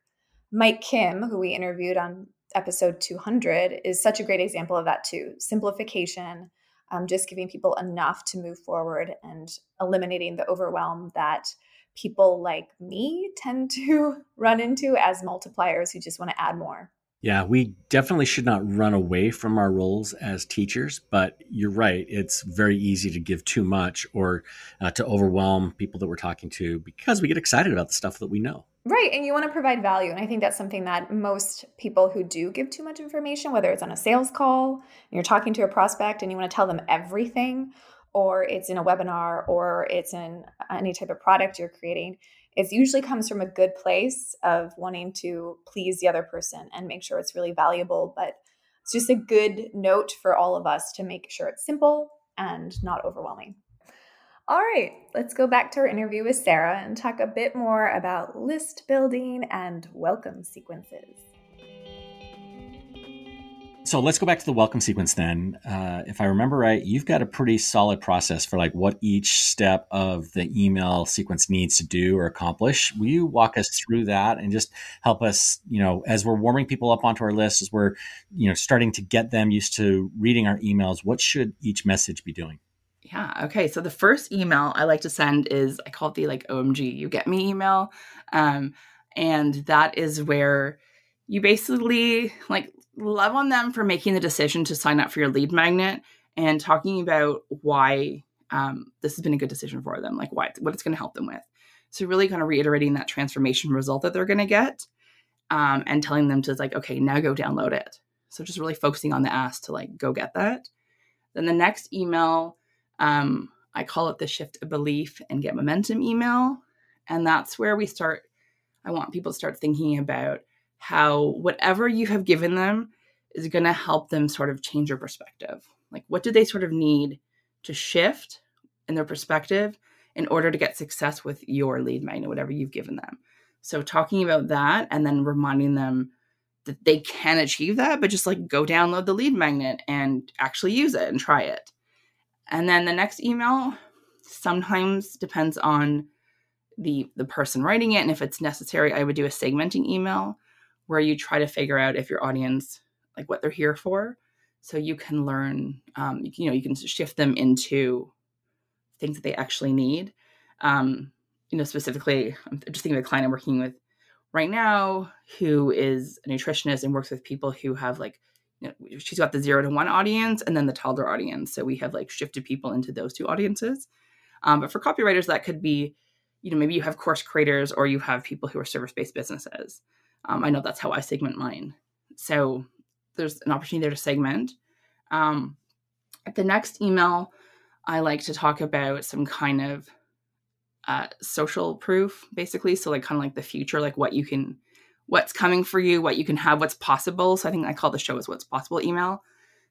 mike kim who we interviewed on episode 200 is such a great example of that too. Simplification um, just giving people enough to move forward and eliminating the overwhelm that people like me tend to run into as multipliers who just want to add more.
Yeah, we definitely should not run away from our roles as teachers, but you're right. It's very easy to give too much or uh, to overwhelm people that we're talking to because we get excited about the stuff that we know.
Right. And you want to provide value. And I think that's something that most people who do give too much information, whether it's on a sales call, and you're talking to a prospect and you want to tell them everything, or it's in a webinar, or it's in any type of product you're creating, it usually comes from a good place of wanting to please the other person and make sure it's really valuable. But it's just a good note for all of us to make sure it's simple and not overwhelming. All right, let's go back to our interview with Sara and talk a bit more about list building and welcome sequences.
So let's go back to the welcome sequence then. Uh, if I remember right, you've got a pretty solid process for like what each step of the email sequence needs to do or accomplish. Will you walk us through that and just help us, you know, as we're warming people up onto our list, as we're, you know, starting to get them used to reading our emails, what should each message be doing?
Yeah. Okay. So the first email I like to send is I call it the like OMG, you get me email. Um, and that is where you basically like love on them for making the decision to sign up for your lead magnet and talking about why um, this has been a good decision for them, like why what it's going to help them with. So really kind of reiterating that transformation result that they're going to get, um, and telling them to like, okay, now go download it. So just really focusing on the ask to like go get that. Then the next email um, I call it the shift of belief and get momentum email. And that's where we start. I want people to start thinking about how whatever you have given them is going to help them sort of change their perspective. Like, what do they sort of need to shift in their perspective in order to get success with your lead magnet, whatever you've given them? So, talking about that and then reminding them that they can achieve that, but just like go download the lead magnet and actually use it and try it. And then the next email sometimes depends on the the person writing it and if it's necessary I would do a segmenting email where you try to figure out if your audience like what they're here for so you can learn um, you, you know you can shift them into things that they actually need um, you know specifically i'm just thinking of a client i'm working with right now who is a nutritionist and works with people who have like you know, she's got the zero to one audience and then the toddler audience. So we have like shifted people into those two audiences. Um, but for copywriters, that could be, you know, maybe you have course creators or you have people who are service based businesses. Um, I know that's how I segment mine. So there's an opportunity there to segment. Um, at the next email, I like to talk about some kind of uh, social proof, basically. So like kind of like the future, like what you can what's coming for you, what you can have, what's possible. So I think I call the show as what's possible email.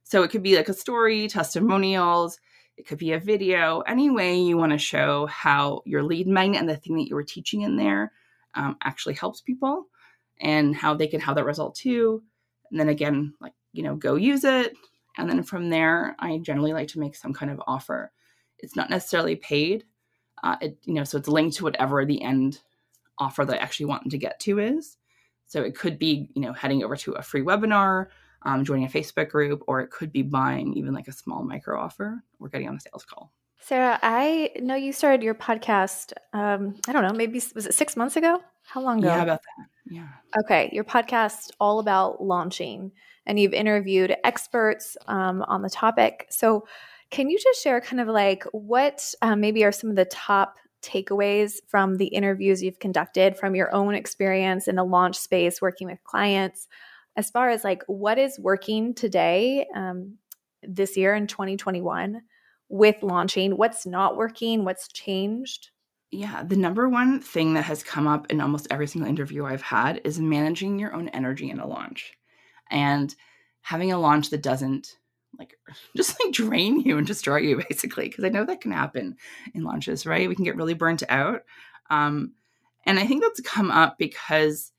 So it could be like a story, testimonials, it could be a video, any way you want to show how your lead magnet and the thing that you were teaching in there um, actually helps people and how they can have that result too. And then again, like, you know, go use it. And then from there, I generally like to make some kind of offer. It's not necessarily paid. Uh, it, you know, so it's linked to whatever the end offer that I actually want them to get to is. So it could be, you know, heading over to a free webinar, um, joining a Facebook group, or it could be buying even like a small micro offer or getting on a sales call.
Sara, I know you started your podcast. Um, I don't know, maybe was it six months ago? How long ago?
Yeah, about that. Yeah.
Okay, your podcast all about launching, and you've interviewed experts um, on the topic. So, can you just share kind of like what um, maybe are some of the top takeaways from the interviews you've conducted from your own experience in the launch space working with clients as far as like what is working today um, this year in 2021 with launching what's not working what's changed
yeah the number one thing that has come up in almost every single interview i've had is managing your own energy in a launch and having a launch that doesn't like just like drain you and destroy you basically because i know that can happen in launches right? We can get really burnt out um, and i think that's come up because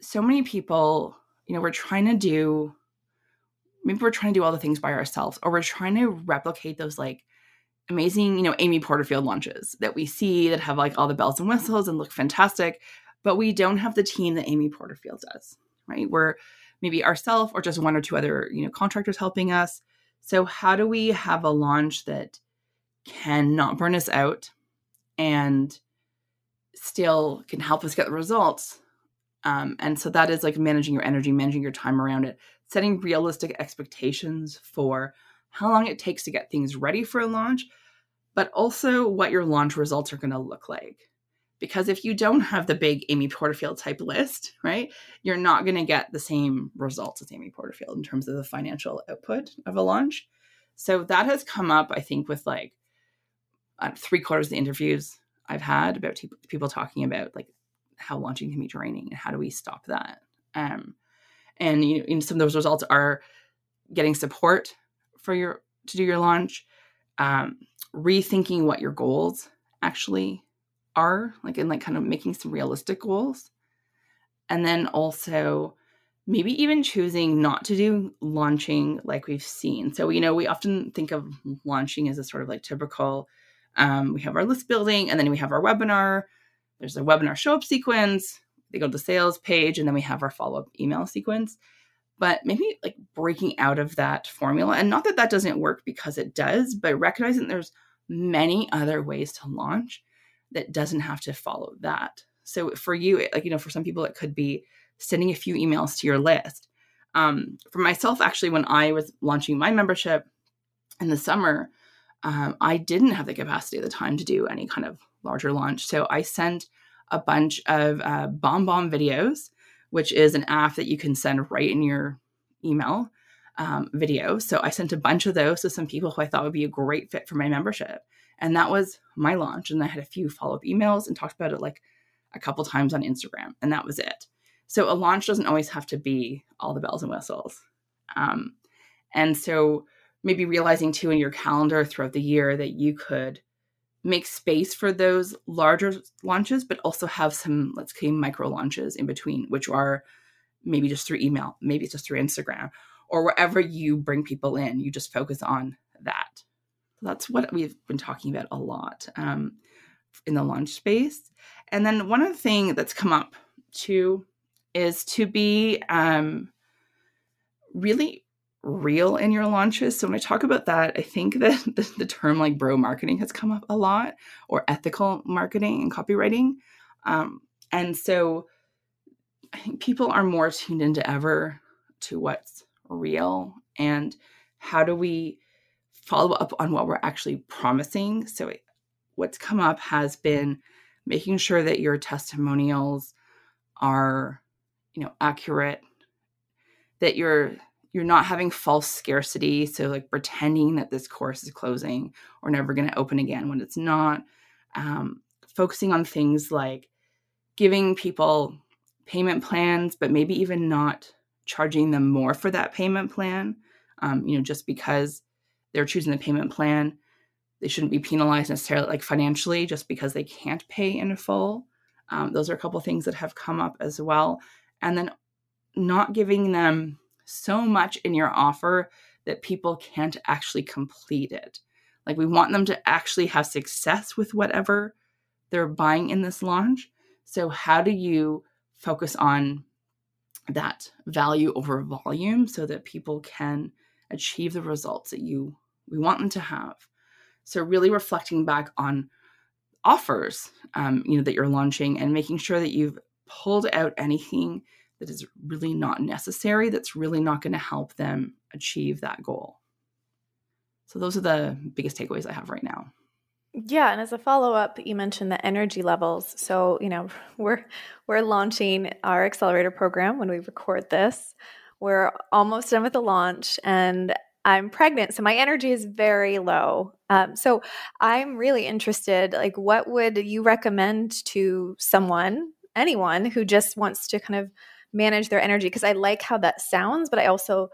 so many people you know we're trying to do maybe we're trying to do all the things by ourselves or we're trying to replicate those like amazing you know amy porterfield launches that we see that have like all the bells and whistles and look fantastic but we don't have the team that amy porterfield does right? We're maybe ourselves or just one or two other you know contractors helping us. So how do we have a launch that can not burn us out and still can help us get the results? Um, and so that is like managing your energy managing your time around it setting realistic expectations for how long it takes to get things ready for a launch but also what your launch results are going to look like because if you don't have the big Amy Porterfield type list, right, you're not going to get the same results as Amy Porterfield in terms of the financial output of a launch. So that has come up, I think, with like uh, three quarters of the interviews I've had about t- people talking about like how launching can be draining and how do we stop that. Um, and you know, some of those results are getting support for your to do your launch, um, rethinking what your goals actually are like and like kind of making some realistic goals. And then also maybe even choosing not to do launching like we've seen. So you know we often think of launching as a sort of like typical um, we have our list building and then we have our webinar. There's a webinar show up sequence they go to the sales page and then we have our follow-up email sequence but maybe like breaking out of that formula and not that that doesn't work because it does but recognizing there's many other ways to launch that doesn't have to follow that. So for you, like, you know, for some people, it could be sending a few emails to your list. Um, for myself, actually, when I was launching my membership in the summer, um, I didn't have the capacity at the time to do any kind of larger launch. So I sent a bunch of uh, bomb videos, which is an app that you can send right in your email um, video. So I sent a bunch of those to some people who I thought would be a great fit for my membership. And that was my launch. And I had a few follow up emails and talked about it like a couple times on Instagram. And that was it. So a launch doesn't always have to be all the bells and whistles. Um, and so maybe realizing too in your calendar throughout the year that you could make space for those larger launches, but also have some, let's say, micro launches in between, which are maybe just through email, maybe it's just through Instagram, or wherever you bring people in, you just focus on that that's what we've been talking about a lot um, in the launch space. And then one other thing that's come up too is to be um, really real in your launches. So when I talk about that, I think that the, the, term like bro marketing has come up a lot, or ethical marketing and copywriting. Um, and so I think people are more tuned into ever to what's real and how do we follow up on what we're actually promising. So, what's come up has been making sure that your testimonials are, you know, accurate, that you're you're not having false scarcity so like pretending that this course is closing or never going to open again when it's not um, focusing on things like giving people payment plans but maybe even not charging them more for that payment plan um, you know just because they're choosing the payment plan. They shouldn't be penalized necessarily like financially just because they can't pay in full. Um, those are a couple things that have come up as well. And then not giving them so much in your offer that people can't actually complete it. Like we want them to actually have success with whatever they're buying in this launch. So, how do you focus on that value over volume so that people can achieve the results that you we want them to have. So really reflecting back on offers, um, you know, that you're launching and making sure that you've pulled out anything that is really not necessary, that's really not going to help them achieve that goal. So those are the biggest takeaways I have right now.
Yeah, and as a follow-up, you mentioned the energy levels. So, you know, we're we're launching our accelerator program when we record this. We're almost done with the launch and I'm pregnant, so my energy is very low. Um, so I'm really interested. Like, what would you recommend to someone, anyone who just wants to kind of manage their energy? Because I like how that sounds, but I also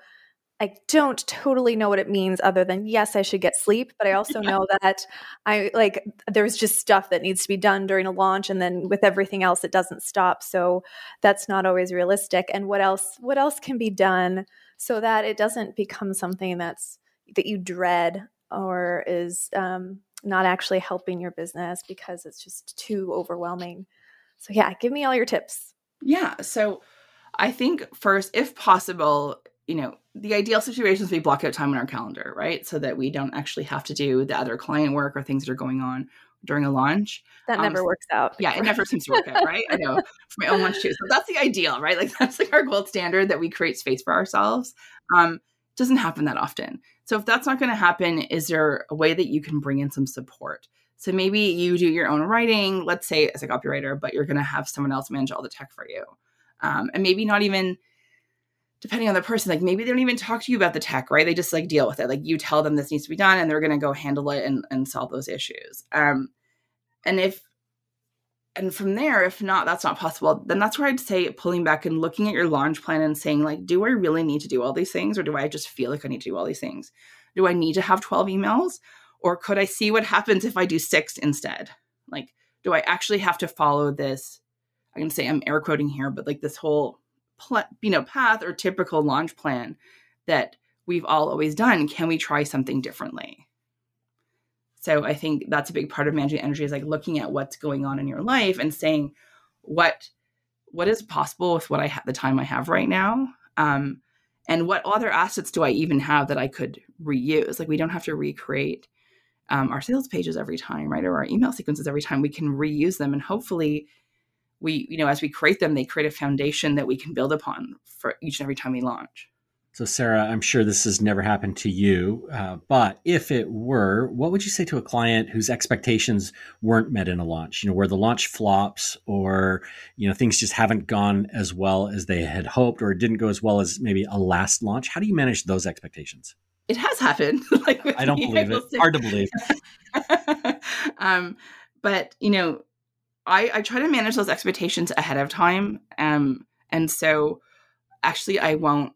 I don't totally know what it means other than yes, I should get sleep, but I also know that I like there's just stuff that needs to be done during a launch and then with everything else it doesn't stop. So that's not always realistic. And what else what else can be done so that it doesn't become something that's that you dread or is um, not actually helping your business because it's just too overwhelming. So yeah, give me all your tips.
Yeah. So I think first, if possible, you know, the ideal situation is we block out time on our calendar, right? So that we don't actually have to do the other client work or things that are going on during a launch.
That um, never works out.
Yeah, it never seems to work out, right? I know for my own launch too. So that's the ideal, right? Like that's like our gold standard that we create space for ourselves. Um, doesn't happen that often. So if that's not going to happen, is there a way that you can bring in some support? So maybe you do your own writing, let's say as a copywriter, but you're going to have someone else manage all the tech for you. Um, and maybe not even depending on the person, like maybe they don't even talk to you about the tech, right? They just like deal with it. Like you tell them this needs to be done and they're going to go handle it and, and solve those issues. Um, and if, and from there, if not, that's not possible, then that's where I'd say pulling back and looking at your launch plan and saying, like, do I really need to do all these things or do I just feel like I need to do all these things? Do I need to have 12 emails or could I see what happens if I do six instead? Like, do I actually have to follow this? I can say I'm air quoting here, but like this whole pl- you know path or typical launch plan that we've all always done can we try something differently? So i think that's a big part of managing energy is like looking at what's going on in your life and saying what what is possible with what i have the time i have right now? Um, and what other assets do i even have that i could reuse? Like we don't have to recreate um, our sales pages every time right or our email sequences every time. We can reuse them and hopefully we you know as we create them they create a foundation that we can build upon for each and every time we launch.
So Sara i'm sure this has never happened to you uh, but if it were what would you say to a client whose expectations weren't met in a launch? You know where the launch flops or you know things just haven't gone as well as they had hoped or it didn't go as well as maybe a last launch. How do you manage those expectations?
It has happened. Like
i don't believe it. hard to believe.
Um but you know I, I try to manage those expectations ahead of time. Um, and so actually I won't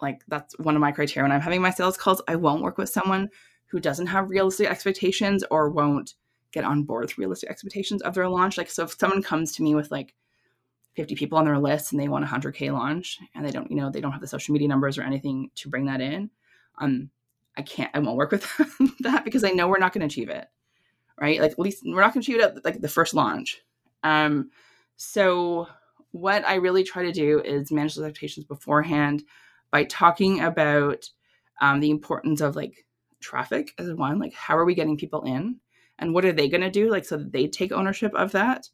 like that's one of my criteria when I'm having my sales calls. I won't work with someone who doesn't have realistic expectations or won't get on board with realistic expectations of their launch. Like so if someone comes to me with like 50 people on their list and they want a 100k launch and they don't you know they don't have the social media numbers or anything to bring that in um i can't i won't work with that because i know we're not going to achieve it right? Like at least we're not going to it at like the first launch. Um, so what I really try to do is manage those expectations beforehand by talking about um, the importance of like traffic as one, like how are we getting people in, and what are they going to do, like so that they take ownership of that,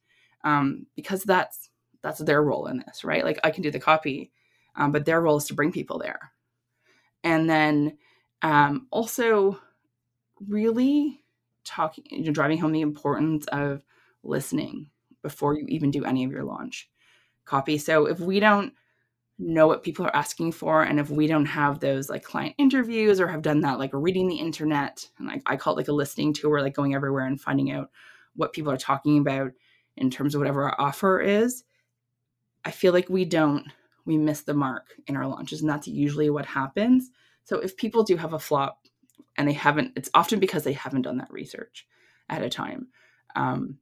um, because that's that's their role in this, right? Like I can do the copy, um, but their role is to bring people there, and then um, also really talking, you know, driving home the importance of listening before you even do any of your launch copy. So if we don't know what people are asking for and if we don't have those like client interviews or have done that like reading the internet and like I call it like a listening tour like going everywhere and finding out what people are talking about in terms of whatever our offer is I feel like we don't we miss the mark in our launches and that's usually what happens so if people do have a flop and they haven't it's often because they haven't done that research at a time um,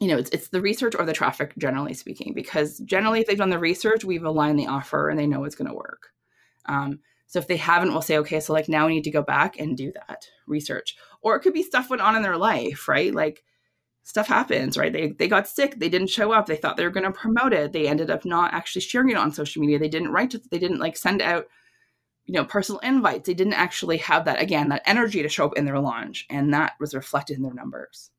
you know, it's, it's the research or the traffic, generally speaking, because generally, if they've done the research, we've aligned the offer and they know it's going to work. Um, so if they haven't, we'll say, okay, so like now we need to go back and do that research. Or it could be stuff went on in their life, right? Like stuff happens, right? They they got sick, they didn't show up, they thought they were going to promote it, they ended up not actually sharing it on social media. They didn't write to, they didn't like send out, you know, personal invites. They didn't actually have that again, that energy to show up in their launch, and that was reflected in their numbers.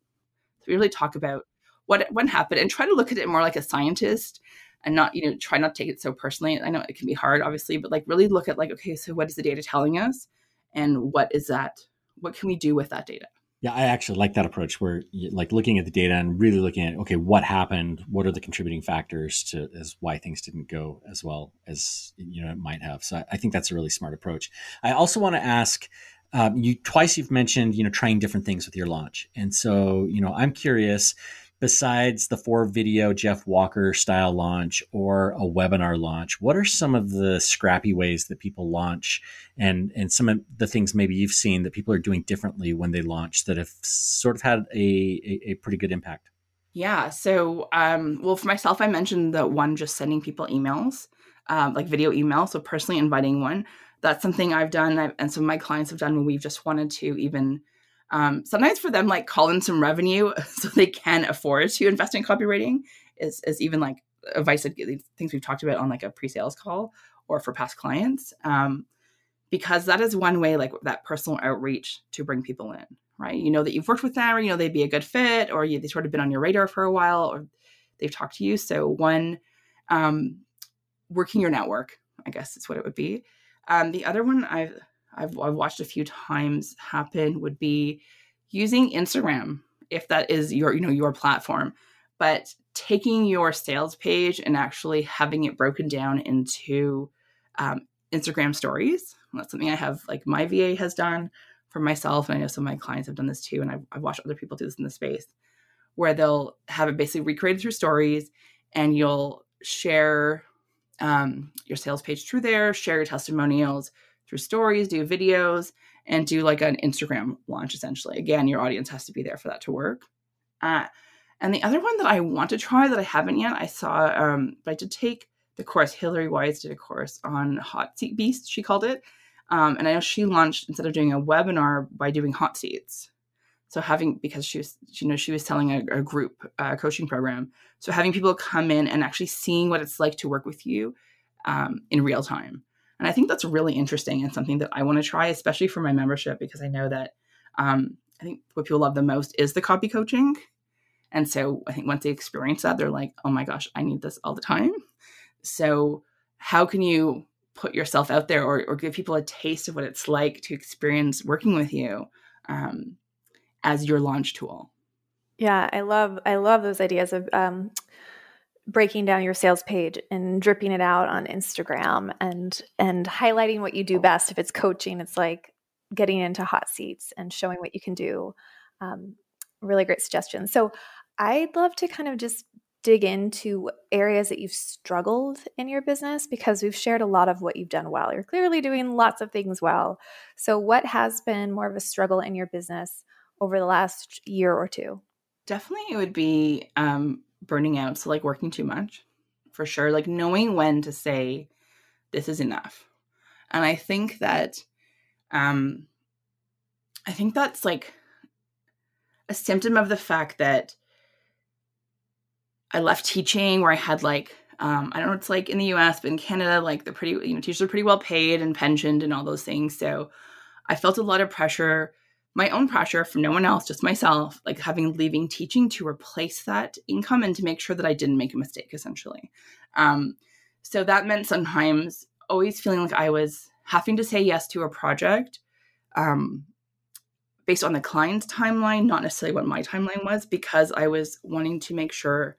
So we really talk about what what happened and try to look at it more like a scientist and not you know try not to take it so personally i know it can be hard obviously but like really look at like okay so what is the data telling us and what is that what can we do with that data
yeah i actually like that approach where like looking at the data and really looking at okay what happened what are the contributing factors to as why things didn't go as well as you know it might have. So i, I think that's a really smart approach. I also want to ask um, you twice you've mentioned you know trying different things with your launch. And so you know i'm curious besides the four video Jeff Walker style launch or a webinar launch, what are some of the scrappy ways that people launch and, and some of the things maybe you've seen that people are doing differently when they launch that have sort of had a, a, a pretty good impact?
Yeah. So, um, well, for myself, I mentioned the one just sending people emails, um, like video email. So, personally inviting one. That's something I've done, I've, and some of my clients have done when we've just wanted to even um, sometimes for them, like call in some revenue so they can afford to invest in copywriting is, is even like advice that things we've talked about on like a pre-sales call or for past clients. Um, because that is one way like that personal outreach to bring people in, right? You know that you've worked with them or you know they'd be a good fit or you, they've sort of been on your radar for a while or they've talked to you. So one, um, working your network, I guess is what it would be. Um, the other one I've I've, I've watched a few times happen would be using Instagram if that is your you know your platform but taking your sales page and actually having it broken down into um, Instagram stories. That's something I have like my VA has done for myself, and I know some of my clients have done this too. And I've, I've watched other people do this in the space where they'll have it basically recreated through stories, and you'll share um, your sales page through there, share your testimonials, through stories, do videos, and do like an Instagram launch essentially. Again, your audience has to be there for that to work. Uh, and the other one that I want to try that I haven't yet, I saw, um, but I did take the course. Hillary Weiss did a course on Hot Seat Beast, she called it. Um, and I know she launched instead of doing a webinar by doing hot seats. So having because she was, you know, she was telling a, a group uh, coaching program. So having people come in and actually seeing what it's like to work with you um, in real time. And I think that's really interesting and something that I want to try, especially for my membership, because I know that um, I think what people love the most is the copy coaching. And so I think once they experience that, they're like, oh my gosh, I need this all the time. So, how can you put yourself out there or, or give people a taste of what it's like to experience working with you um, as your launch tool?
Yeah, I love I love those ideas of um, breaking down your sales page and dripping it out on Instagram and and highlighting what you do best. If it's coaching, it's like getting into hot seats and showing what you can do. Um, really great suggestions. So I'd love to kind of just dig into areas that you've struggled in your business because we've shared a lot of what you've done well. You're clearly doing lots of things well. So what has been more of a struggle in your business over the last year or two?
Definitely, it would be um, burning out. So, like working too much for sure. Like knowing when to say, this is enough. And I think that, um, I think that's like a symptom of the fact that I left teaching where I had like, um, I don't know, it's like in the US, but in Canada, like the pretty, you know, teachers are pretty well paid and pensioned and all those things. So I felt a lot of pressure my own pressure from no one else, just myself, like having leaving teaching to replace that income and to make sure that I didn't make a mistake, essentially. Um, so that meant sometimes always feeling like I was having to say yes to a project um, based on the client's timeline, not necessarily what my timeline was, because I was wanting to make sure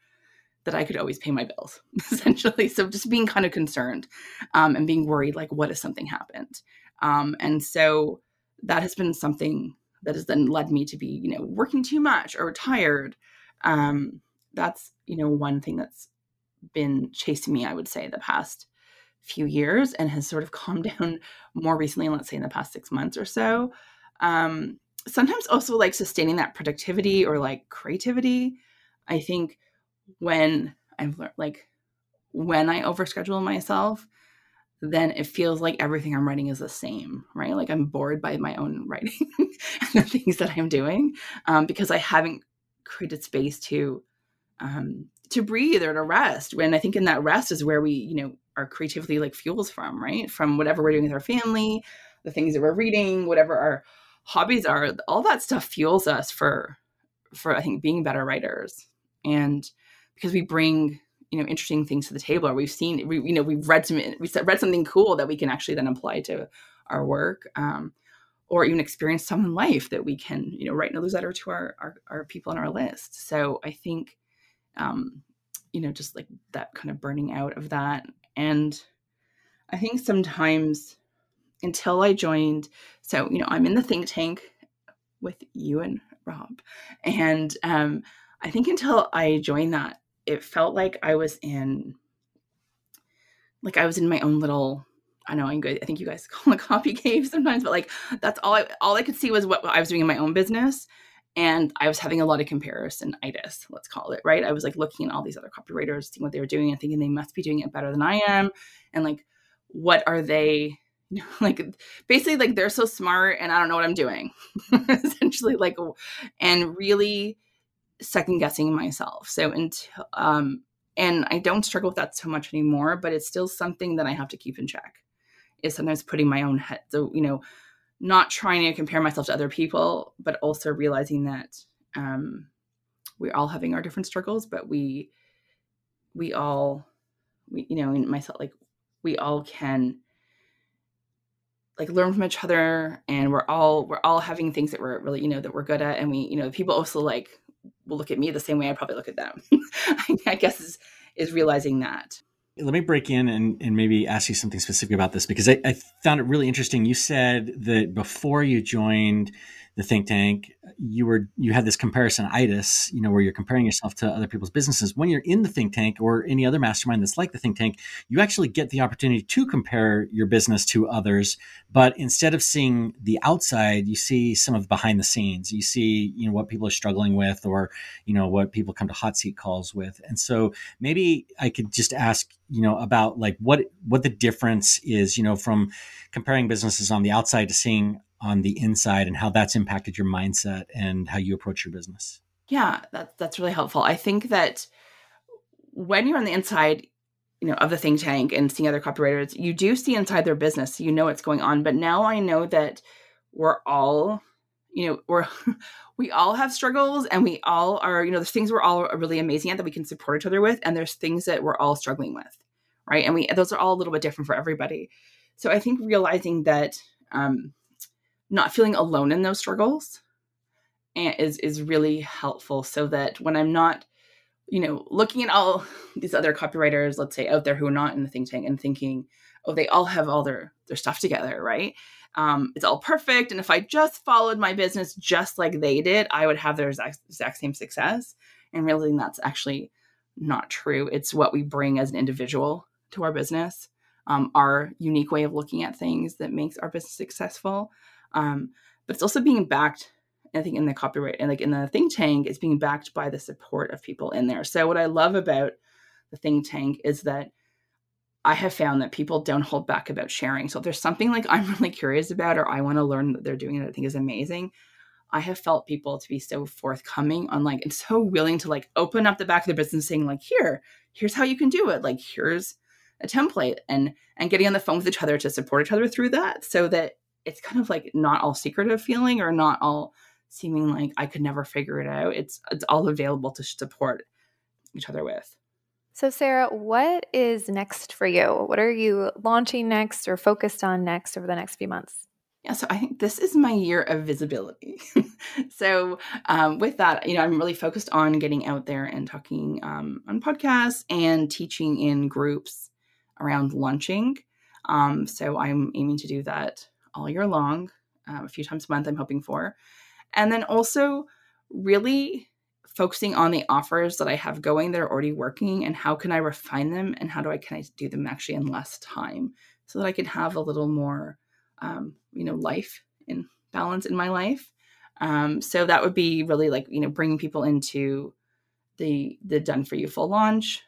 that I could always pay my bills, essentially. So just being kind of concerned um, and being worried, like, what if something happened? Um, and so that has been something that has then led me to be you know working too much or tired um, that's you know one thing that's been chasing me i would say the past few years and has sort of calmed down more recently let's say in the past six months or so. Um, sometimes also like sustaining that productivity or like creativity i think when i've learned like when i overschedule myself then it feels like everything I'm writing is the same, right? Like I'm bored by my own writing and the things that I'm doing um, because I haven't created space to um, to breathe or to rest. When I think in that rest is where we, you know, our creativity like fuels from, right? From whatever we're doing with our family, the things that we're reading, whatever our hobbies are, all that stuff fuels us for for I think being better writers. And because we bring you know interesting things to the table or we've seen we you know we've read some we read something cool that we can actually then apply to our work um, or even experience some in life that we can you know write in a newsletter to our, our, our people on our list. So i think um, you know just like that kind of burning out of that. And i think sometimes until i joined so you know i'm in the think tank with you and rob. And um, I think until I joined that, it felt like I was in, like I was in my own little. I know I'm good. I think you guys call it copy cave sometimes, but like that's all I all I could see was what I was doing in my own business, and I was having a lot of comparison itis, let's call it right. I was like looking at all these other copywriters, seeing what they were doing, and thinking they must be doing it better than I am, and like, what are they? like basically like they're so smart and i don't know what i'm doing essentially like and really second guessing myself. So until um and I don't struggle with that so much anymore, but it's still something that I have to keep in check. Is sometimes putting my own head so you know, not trying to compare myself to other people, but also realizing that um we're all having our different struggles, but we we all we you know, myself like we all can like learn from each other and we're all we're all having things that we're really you know that we're good at and we you know people also like will look at me the same way I probably look at them. I guess is is realizing that.
Let me break in and, and maybe ask you something specific about this because I, I found it really interesting. You said that before you joined the think tank, you were you had this comparison comparisonitis, you know, where you're comparing yourself to other people's businesses. When you're in the think tank or any other mastermind that's like the think tank, you actually get the opportunity to compare your business to others. But instead of seeing the outside, you see some of the behind the scenes. You see, you know, what people are struggling with, or you know, what people come to hot seat calls with. And so maybe I could just ask, you know, about like what what the difference is, you know, from comparing businesses on the outside to seeing on the inside and how that's impacted your mindset and how you approach your business.
Yeah, that, that's really helpful. I think that when you're on the inside, you know, of the think tank and seeing other copywriters, you do see inside their business. you know what's going on. But now I know that we're all, you know, we're we all have struggles and we all are, you know, there's things we're all really amazing at that we can support each other with, and there's things that we're all struggling with. Right. And we those are all a little bit different for everybody. So I think realizing that um not feeling alone in those struggles is is really helpful so that when I'm not, you know, looking at all these other copywriters, let's say out there who are not in the think tank and thinking, oh, they all have all their their stuff together, right? Um, it's all perfect. And if I just followed my business just like they did, I would have their exact, exact same success. And realizing that's actually not true. It's what we bring as an individual to our business, um, our unique way of looking at things that makes our business successful. Um, but it's also being backed, I think, in the copyright and like in the think tank, it's being backed by the support of people in there. So what I love about the think tank is that I have found that people don't hold back about sharing. So if there's something like I'm really curious about or I want to learn that they're doing that I think is amazing, I have felt people to be so forthcoming on like and so willing to like open up the back of their business saying like here, here's how you can do it. Like here's a template and and getting on the phone with each other to support each other through that so that it's kind of like not all secretive feeling or not all seeming like I could never figure it out. It's it's all available to support each other with.
So Sara, what is next for you? What are you launching next or focused on next over the next few months?
Yeah, so I think this is my year of visibility. so um, with that, you know, I'm really focused on getting out there and talking um, on podcasts and teaching in groups around launching. Um, so I'm aiming to do that all year long, um, a few times a month, I'm hoping for. And then also really focusing on the offers that I have going that are already working and how can I refine them and how do I can I do them actually in less time so that I can have a little more um, you know life and balance in my life. Um, so that would be really like you know bringing people into the the done for you full launch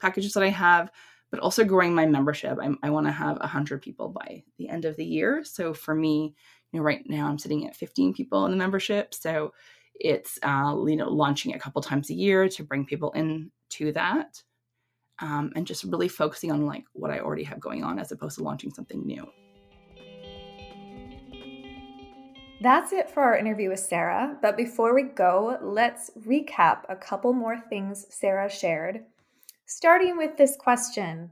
packages that I have, but also growing my membership. I'm, i want to have 100 people by the end of the year. So for me, you know, right now I'm sitting at 15 people in the membership. So it's, uh, you know, launching a couple times a year to bring people in to that. Um, and just really focusing on like what I already have going on as opposed to launching something new.
That's it for our interview with Sara. But before we go, let's recap a couple more things Sara shared Starting with this question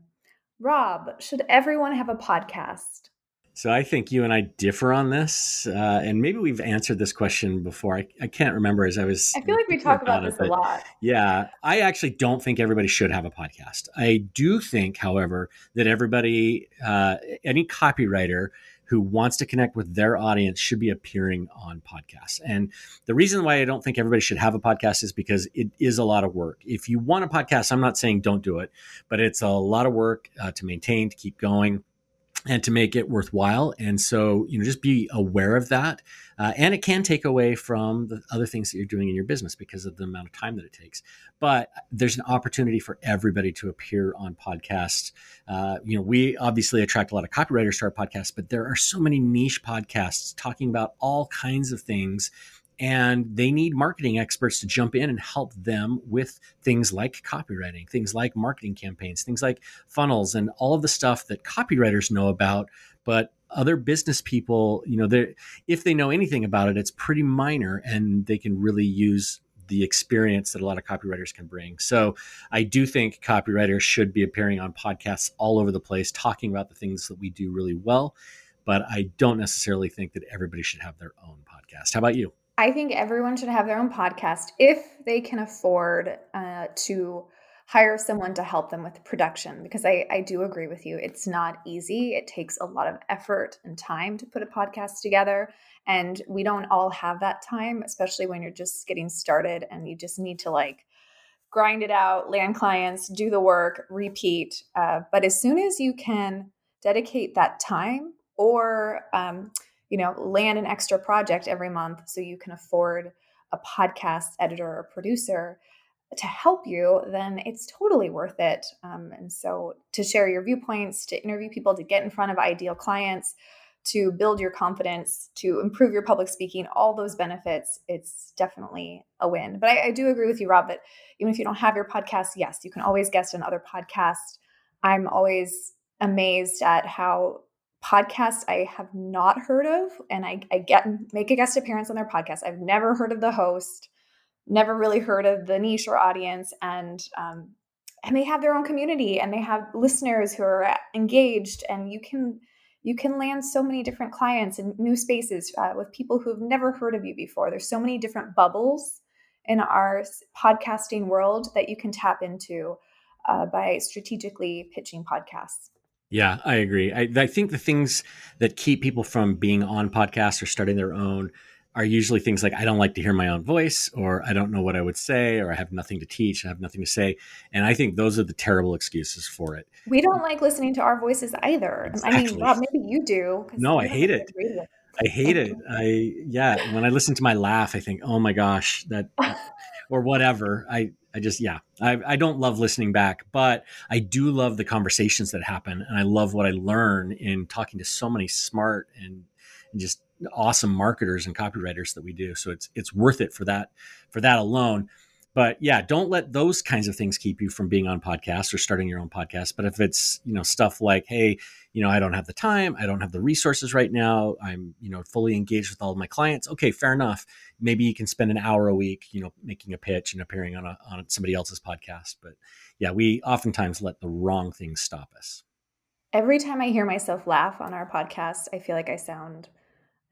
Rob, should everyone have a podcast?
So I think you and I differ on this, uh, and maybe we've answered this question before. I, I can't remember as I was.
I feel like we talk about this it, a lot.
Yeah, I actually don't think everybody should have a podcast. I do think, however, that everybody, uh, any copywriter who wants to connect with their audience should be appearing on podcasts. And the reason why I don't think everybody should have a podcast is because it is a lot of work. If you want a podcast, I'm not saying don't do it, but it's a lot of work uh, to maintain, to keep going and to make it worthwhile. And so, you know, just be aware of that. Uh, and it can take away from the other things that you're doing in your business because of the amount of time that it takes. But there's an opportunity for everybody to appear on podcasts. Uh, you know, we obviously attract a lot of copywriters to our podcasts, but there are so many niche podcasts talking about all kinds of things and they need marketing experts to jump in and help them with things like copywriting, things like marketing campaigns, things like funnels, and all of the stuff that copywriters know about. But other business people, you know, they if they know anything about it, it's pretty minor and they can really use the experience that a lot of copywriters can bring. So I do think copywriters should be appearing on podcasts all over the place, talking about the things that we do really well. But I don't necessarily think that everybody should have their own podcast. How about you?
I think everyone should have their own podcast if they can afford uh, to hire someone to help them with production because I, I do agree with you. It's not easy. It takes a lot of effort and time to put a podcast together. And we don't all have that time, especially when you're just getting started and you just need to like grind it out, land clients, do the work, repeat. Uh, but as soon as you can dedicate that time or um, you know, land an extra project every month so you can afford a podcast editor or producer to help you, then it's totally worth it. Um, and so to share your viewpoints, to interview people, to get in front of ideal clients, to build your confidence, to improve your public speaking, all those benefits, it's definitely a win. But I, I do agree with you, Rob, that even if you don't have your podcast, yes, you can always guest on other podcasts. I'm always amazed at how podcasts I have not heard of, and I, I get make a guest appearance on their podcast. I've never heard of the host, never really heard of the niche or audience, and um, and they have their own community and they have listeners who are engaged, and you can you can land so many different clients in new spaces uh, with people who have never heard of you before. There's so many different bubbles in our podcasting world that you can tap into uh, by strategically pitching podcasts.
Yeah, I agree. I, I, think the things that keep people from being on podcasts or starting their own are usually things like I don't like to hear my own voice, or I don't know what I would say, or I have nothing to teach, I have nothing to say. And I think those are the terrible excuses for it.
We don't like listening to our voices either. Exactly. I mean, Rob, maybe you do.
No, I hate it. I hate it. I yeah. When I listen to my laugh, I think, oh my gosh, that or whatever. I I just yeah, I, I don't love listening back, but I do love the conversations that happen, and I love what I learn in talking to so many smart and, and just awesome marketers and copywriters that we do. So it's it's worth it for that for that alone. But yeah don't let those kinds of things keep you from being on podcasts or starting your own podcast. But if it's you know stuff like hey you know i don't have the time i don't have the resources right now i'm you know fully engaged with all of my clients okay fair enough. Maybe you can spend an hour a week you know making a pitch and appearing on a on somebody else's podcast. But yeah we oftentimes let the wrong things stop us.
Every time i hear myself laugh on our podcast i feel like i sound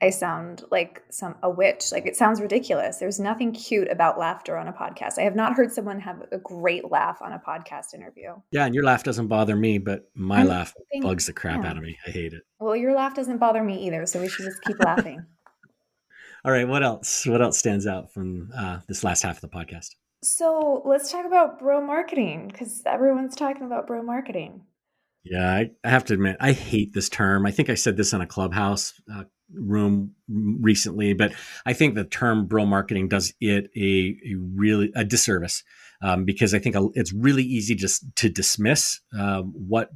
I sound like some a witch. Like it sounds ridiculous. There's nothing cute about laughter on a podcast. I have not heard someone have a great laugh on a podcast interview.
Yeah, and your laugh doesn't bother me, but my I'm laugh thinking, bugs the crap yeah. out of me. I hate it.
Well, your laugh doesn't bother me either, so we should just keep laughing.
All right, what else? What else stands out from uh, this last half of the podcast?
So let's talk about bro marketing because everyone's talking about bro marketing.
Yeah, I, I, have to admit, I hate this term. I think I said this in a clubhouse uh, room recently, but I think the term bro marketing does it a, a really a disservice um, because I think it's really easy just to dismiss uh, what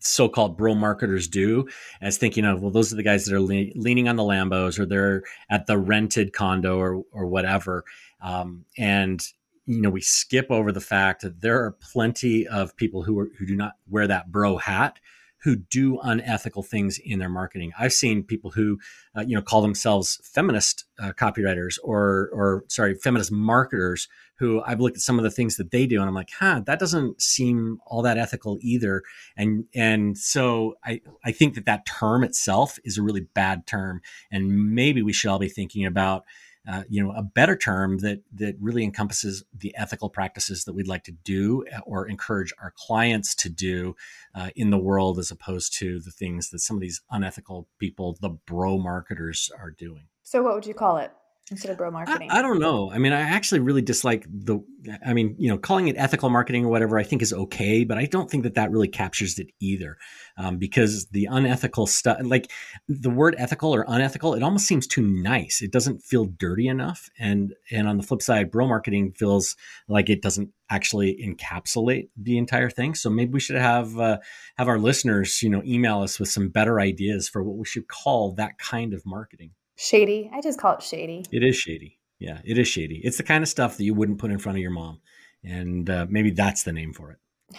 so-called bro marketers do as thinking of well those are the guys that are le- leaning on the lambos or they're at the rented condo or or whatever um, and you know we skip over the fact that there are plenty of people who are who do not wear that bro hat who do unethical things in their marketing. I've seen people who, uh, you know, call themselves feminist uh, copywriters or, or sorry, feminist marketers who I've looked at some of the things that they do and I'm like, huh, that doesn't seem all that ethical either. And, and so I, I think that that term itself is a really bad term. And maybe we should all be thinking about, uh, you know, a better term that that really encompasses the ethical practices that we'd like to do uh, or encourage our clients to do uh, in the world, as opposed to the things that some of these unethical people, the bro marketers, are doing.
So, what would you call it? Instead of bro marketing?
I, I, don't know. I mean, I actually really dislike the. I mean, you know, calling it ethical marketing or whatever, I think is okay, but I don't think that that really captures it either, um, because the unethical stuff, like the word ethical or unethical, it almost seems too nice. It doesn't feel dirty enough, and and on the flip side, bro marketing feels like it doesn't actually encapsulate the entire thing. So maybe we should have uh, have our listeners, you know, email us with some better ideas for what we should call that kind of marketing.
Shady. I just call it shady.
It is shady. Yeah, it is shady. It's the kind of stuff that you wouldn't put in front of your mom. And uh, maybe that's the name for it.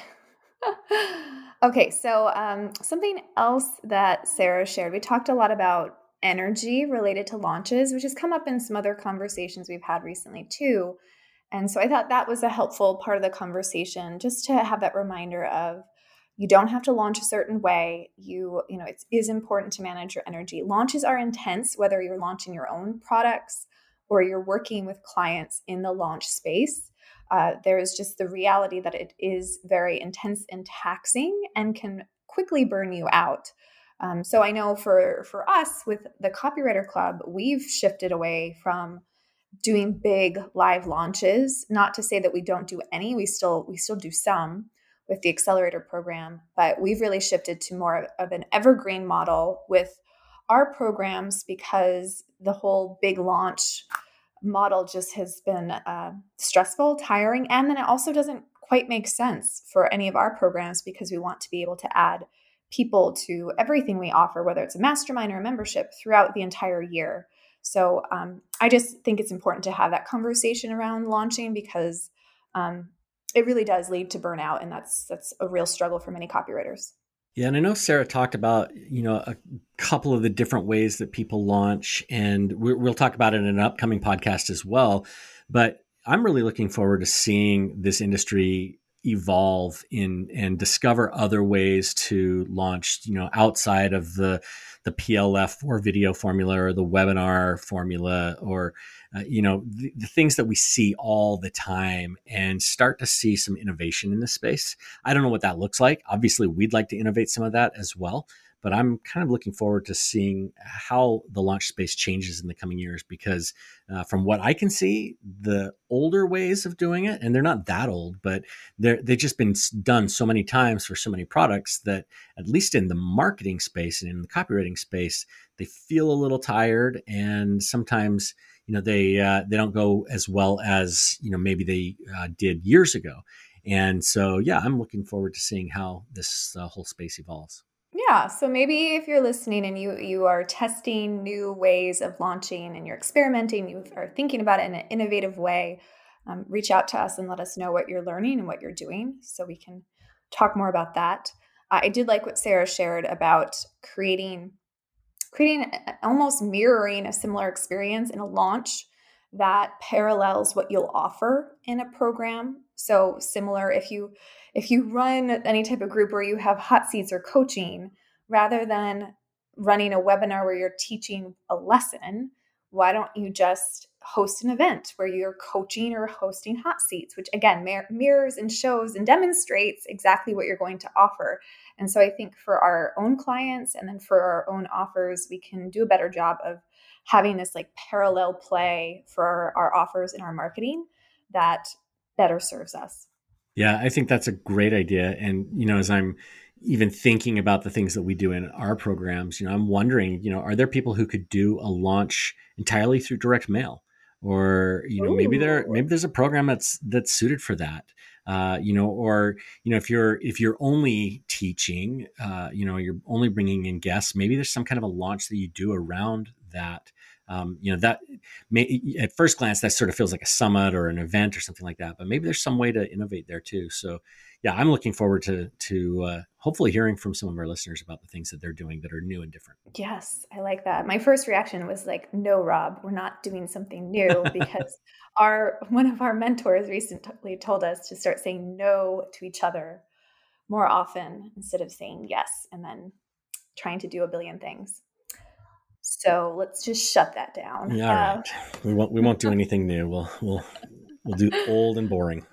okay, so um, something else that Sara shared, we talked a lot about energy related to launches, which has come up in some other conversations we've had recently too. And so I thought that was a helpful part of the conversation just to have that reminder of you don't have to launch a certain way. You you know it is important to manage your energy. Launches are intense whether you're launching your own products or you're working with clients in the launch space. Uh, there is just the reality that it is very intense and taxing and can quickly burn you out. Um, so i know for for us with the copywriter club we've shifted away from doing big live launches. Not to say that we don't do any we still we still do some with the accelerator program, but we've really shifted to more of an evergreen model with our programs because the whole big launch model just has been uh, stressful, tiring, and then it also doesn't quite make sense for any of our programs because we want to be able to add people to everything we offer, whether it's a mastermind or a membership throughout the entire year. So um, I just think it's important to have that conversation around launching because um, it really does lead to burnout and that's that's a real struggle for many copywriters.
Yeah and i know sara talked about you know a couple of the different ways that people launch and we'll talk about it in an upcoming podcast as well but i'm really looking forward to seeing this industry evolve in and discover other ways to launch you know outside of the the plf or video formula or the webinar formula or uh, you know the, the, things that we see all the time and start to see some innovation in this space. I don't know what that looks like. Obviously we'd like to innovate some of that as well but i'm kind of looking forward to seeing how the launch space changes in the coming years because uh, from what i can see the older ways of doing it and they're not that old but they're they've just been done so many times for so many products that at least in the marketing space and in the copywriting space they feel a little tired and sometimes you know they uh, they don't go as well as you know maybe they uh, did years ago. And so yeah i'm looking forward to seeing how this uh, whole space evolves
yeah so maybe if you're listening and you you are testing new ways of launching and you're experimenting you are thinking about it in an innovative way um, reach out to us and let us know what you're learning and what you're doing so we can talk more about that. Uh, i did like what sara shared about creating creating almost mirroring a similar experience in a launch that parallels what you'll offer in a program so similar if you if you run any type of group where you have hot seats or coaching rather than running a webinar where you're teaching a lesson why don't you just host an event where you're coaching or hosting hot seats, which again mir- mirrors and shows and demonstrates exactly what you're going to offer. And so I think for our own clients and then for our own offers, we can do a better job of having this like parallel play for our, offers in our marketing that better serves us.
Yeah, I think that's a great idea. And, you know, as I'm even thinking about the things that we do in our programs, you know, I'm wondering, you know, are there people who could do a launch entirely through direct mail? Or, you know, Ooh. maybe there maybe there's a program that's that's suited for that. Uh, you know, or you know, if you're if you're only teaching, uh, you know, you're only bringing in guests. Maybe there's some kind of a launch that you do around that. Um, you know, that may, at first glance that sort of feels like a summit or an event or something like that. But maybe there's some way to innovate there too. So, yeah, I'm looking forward to to uh, hopefully hearing from some of our listeners about the things that they're doing that are new and different.
Yes, I like that. My first reaction was like, "No, Rob, we're not doing something new," because our one of our mentors recently told us to start saying no to each other more often instead of saying yes and then trying to do a billion things. So let's just shut that down.
Yeah, all uh, right. we won't we won't do anything new. We'll we'll we'll do old and boring.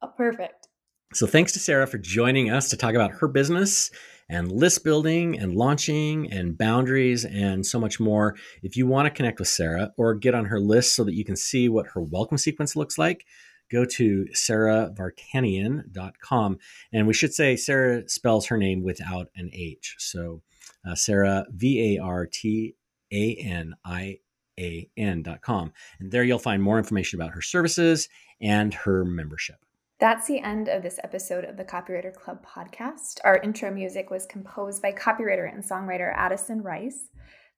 Oh, perfect.
So thanks to Sara for joining us to talk about her business and list building and launching and boundaries and so much more. If you want to connect with Sara or get on her list so that you can see what her welcome sequence looks like, go to saravartanian.com. And we should say Sara spells her name without an H. So uh, Sara, V A R T A N I A N.com. And there you'll find more information about her services and her membership.
That's the end of this episode of the Copywriter Club podcast. Our intro music was composed by copywriter and songwriter Addison Rice.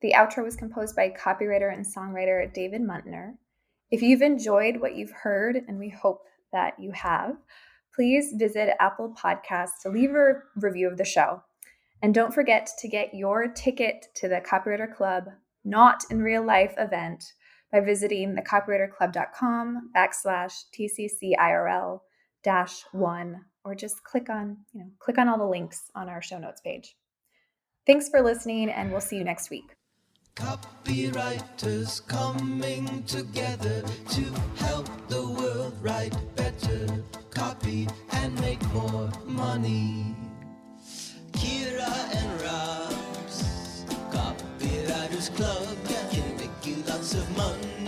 The outro was composed by copywriter and songwriter David Muntner. If you've enjoyed what you've heard, and we hope that you have, please visit Apple Podcasts to leave a review of the show. And don't forget to get your ticket to the Copywriter Club Not in Real Life event by visiting thecopywriterclub.com backslash TCCIRL dash one, or just click on, you know, click on all the links on our show notes page. Thanks for listening, and we'll see you next week. Copywriters coming together to help the world write
better, copy, and make more money. Kira and Rob's Coffee Club can make you lots of money.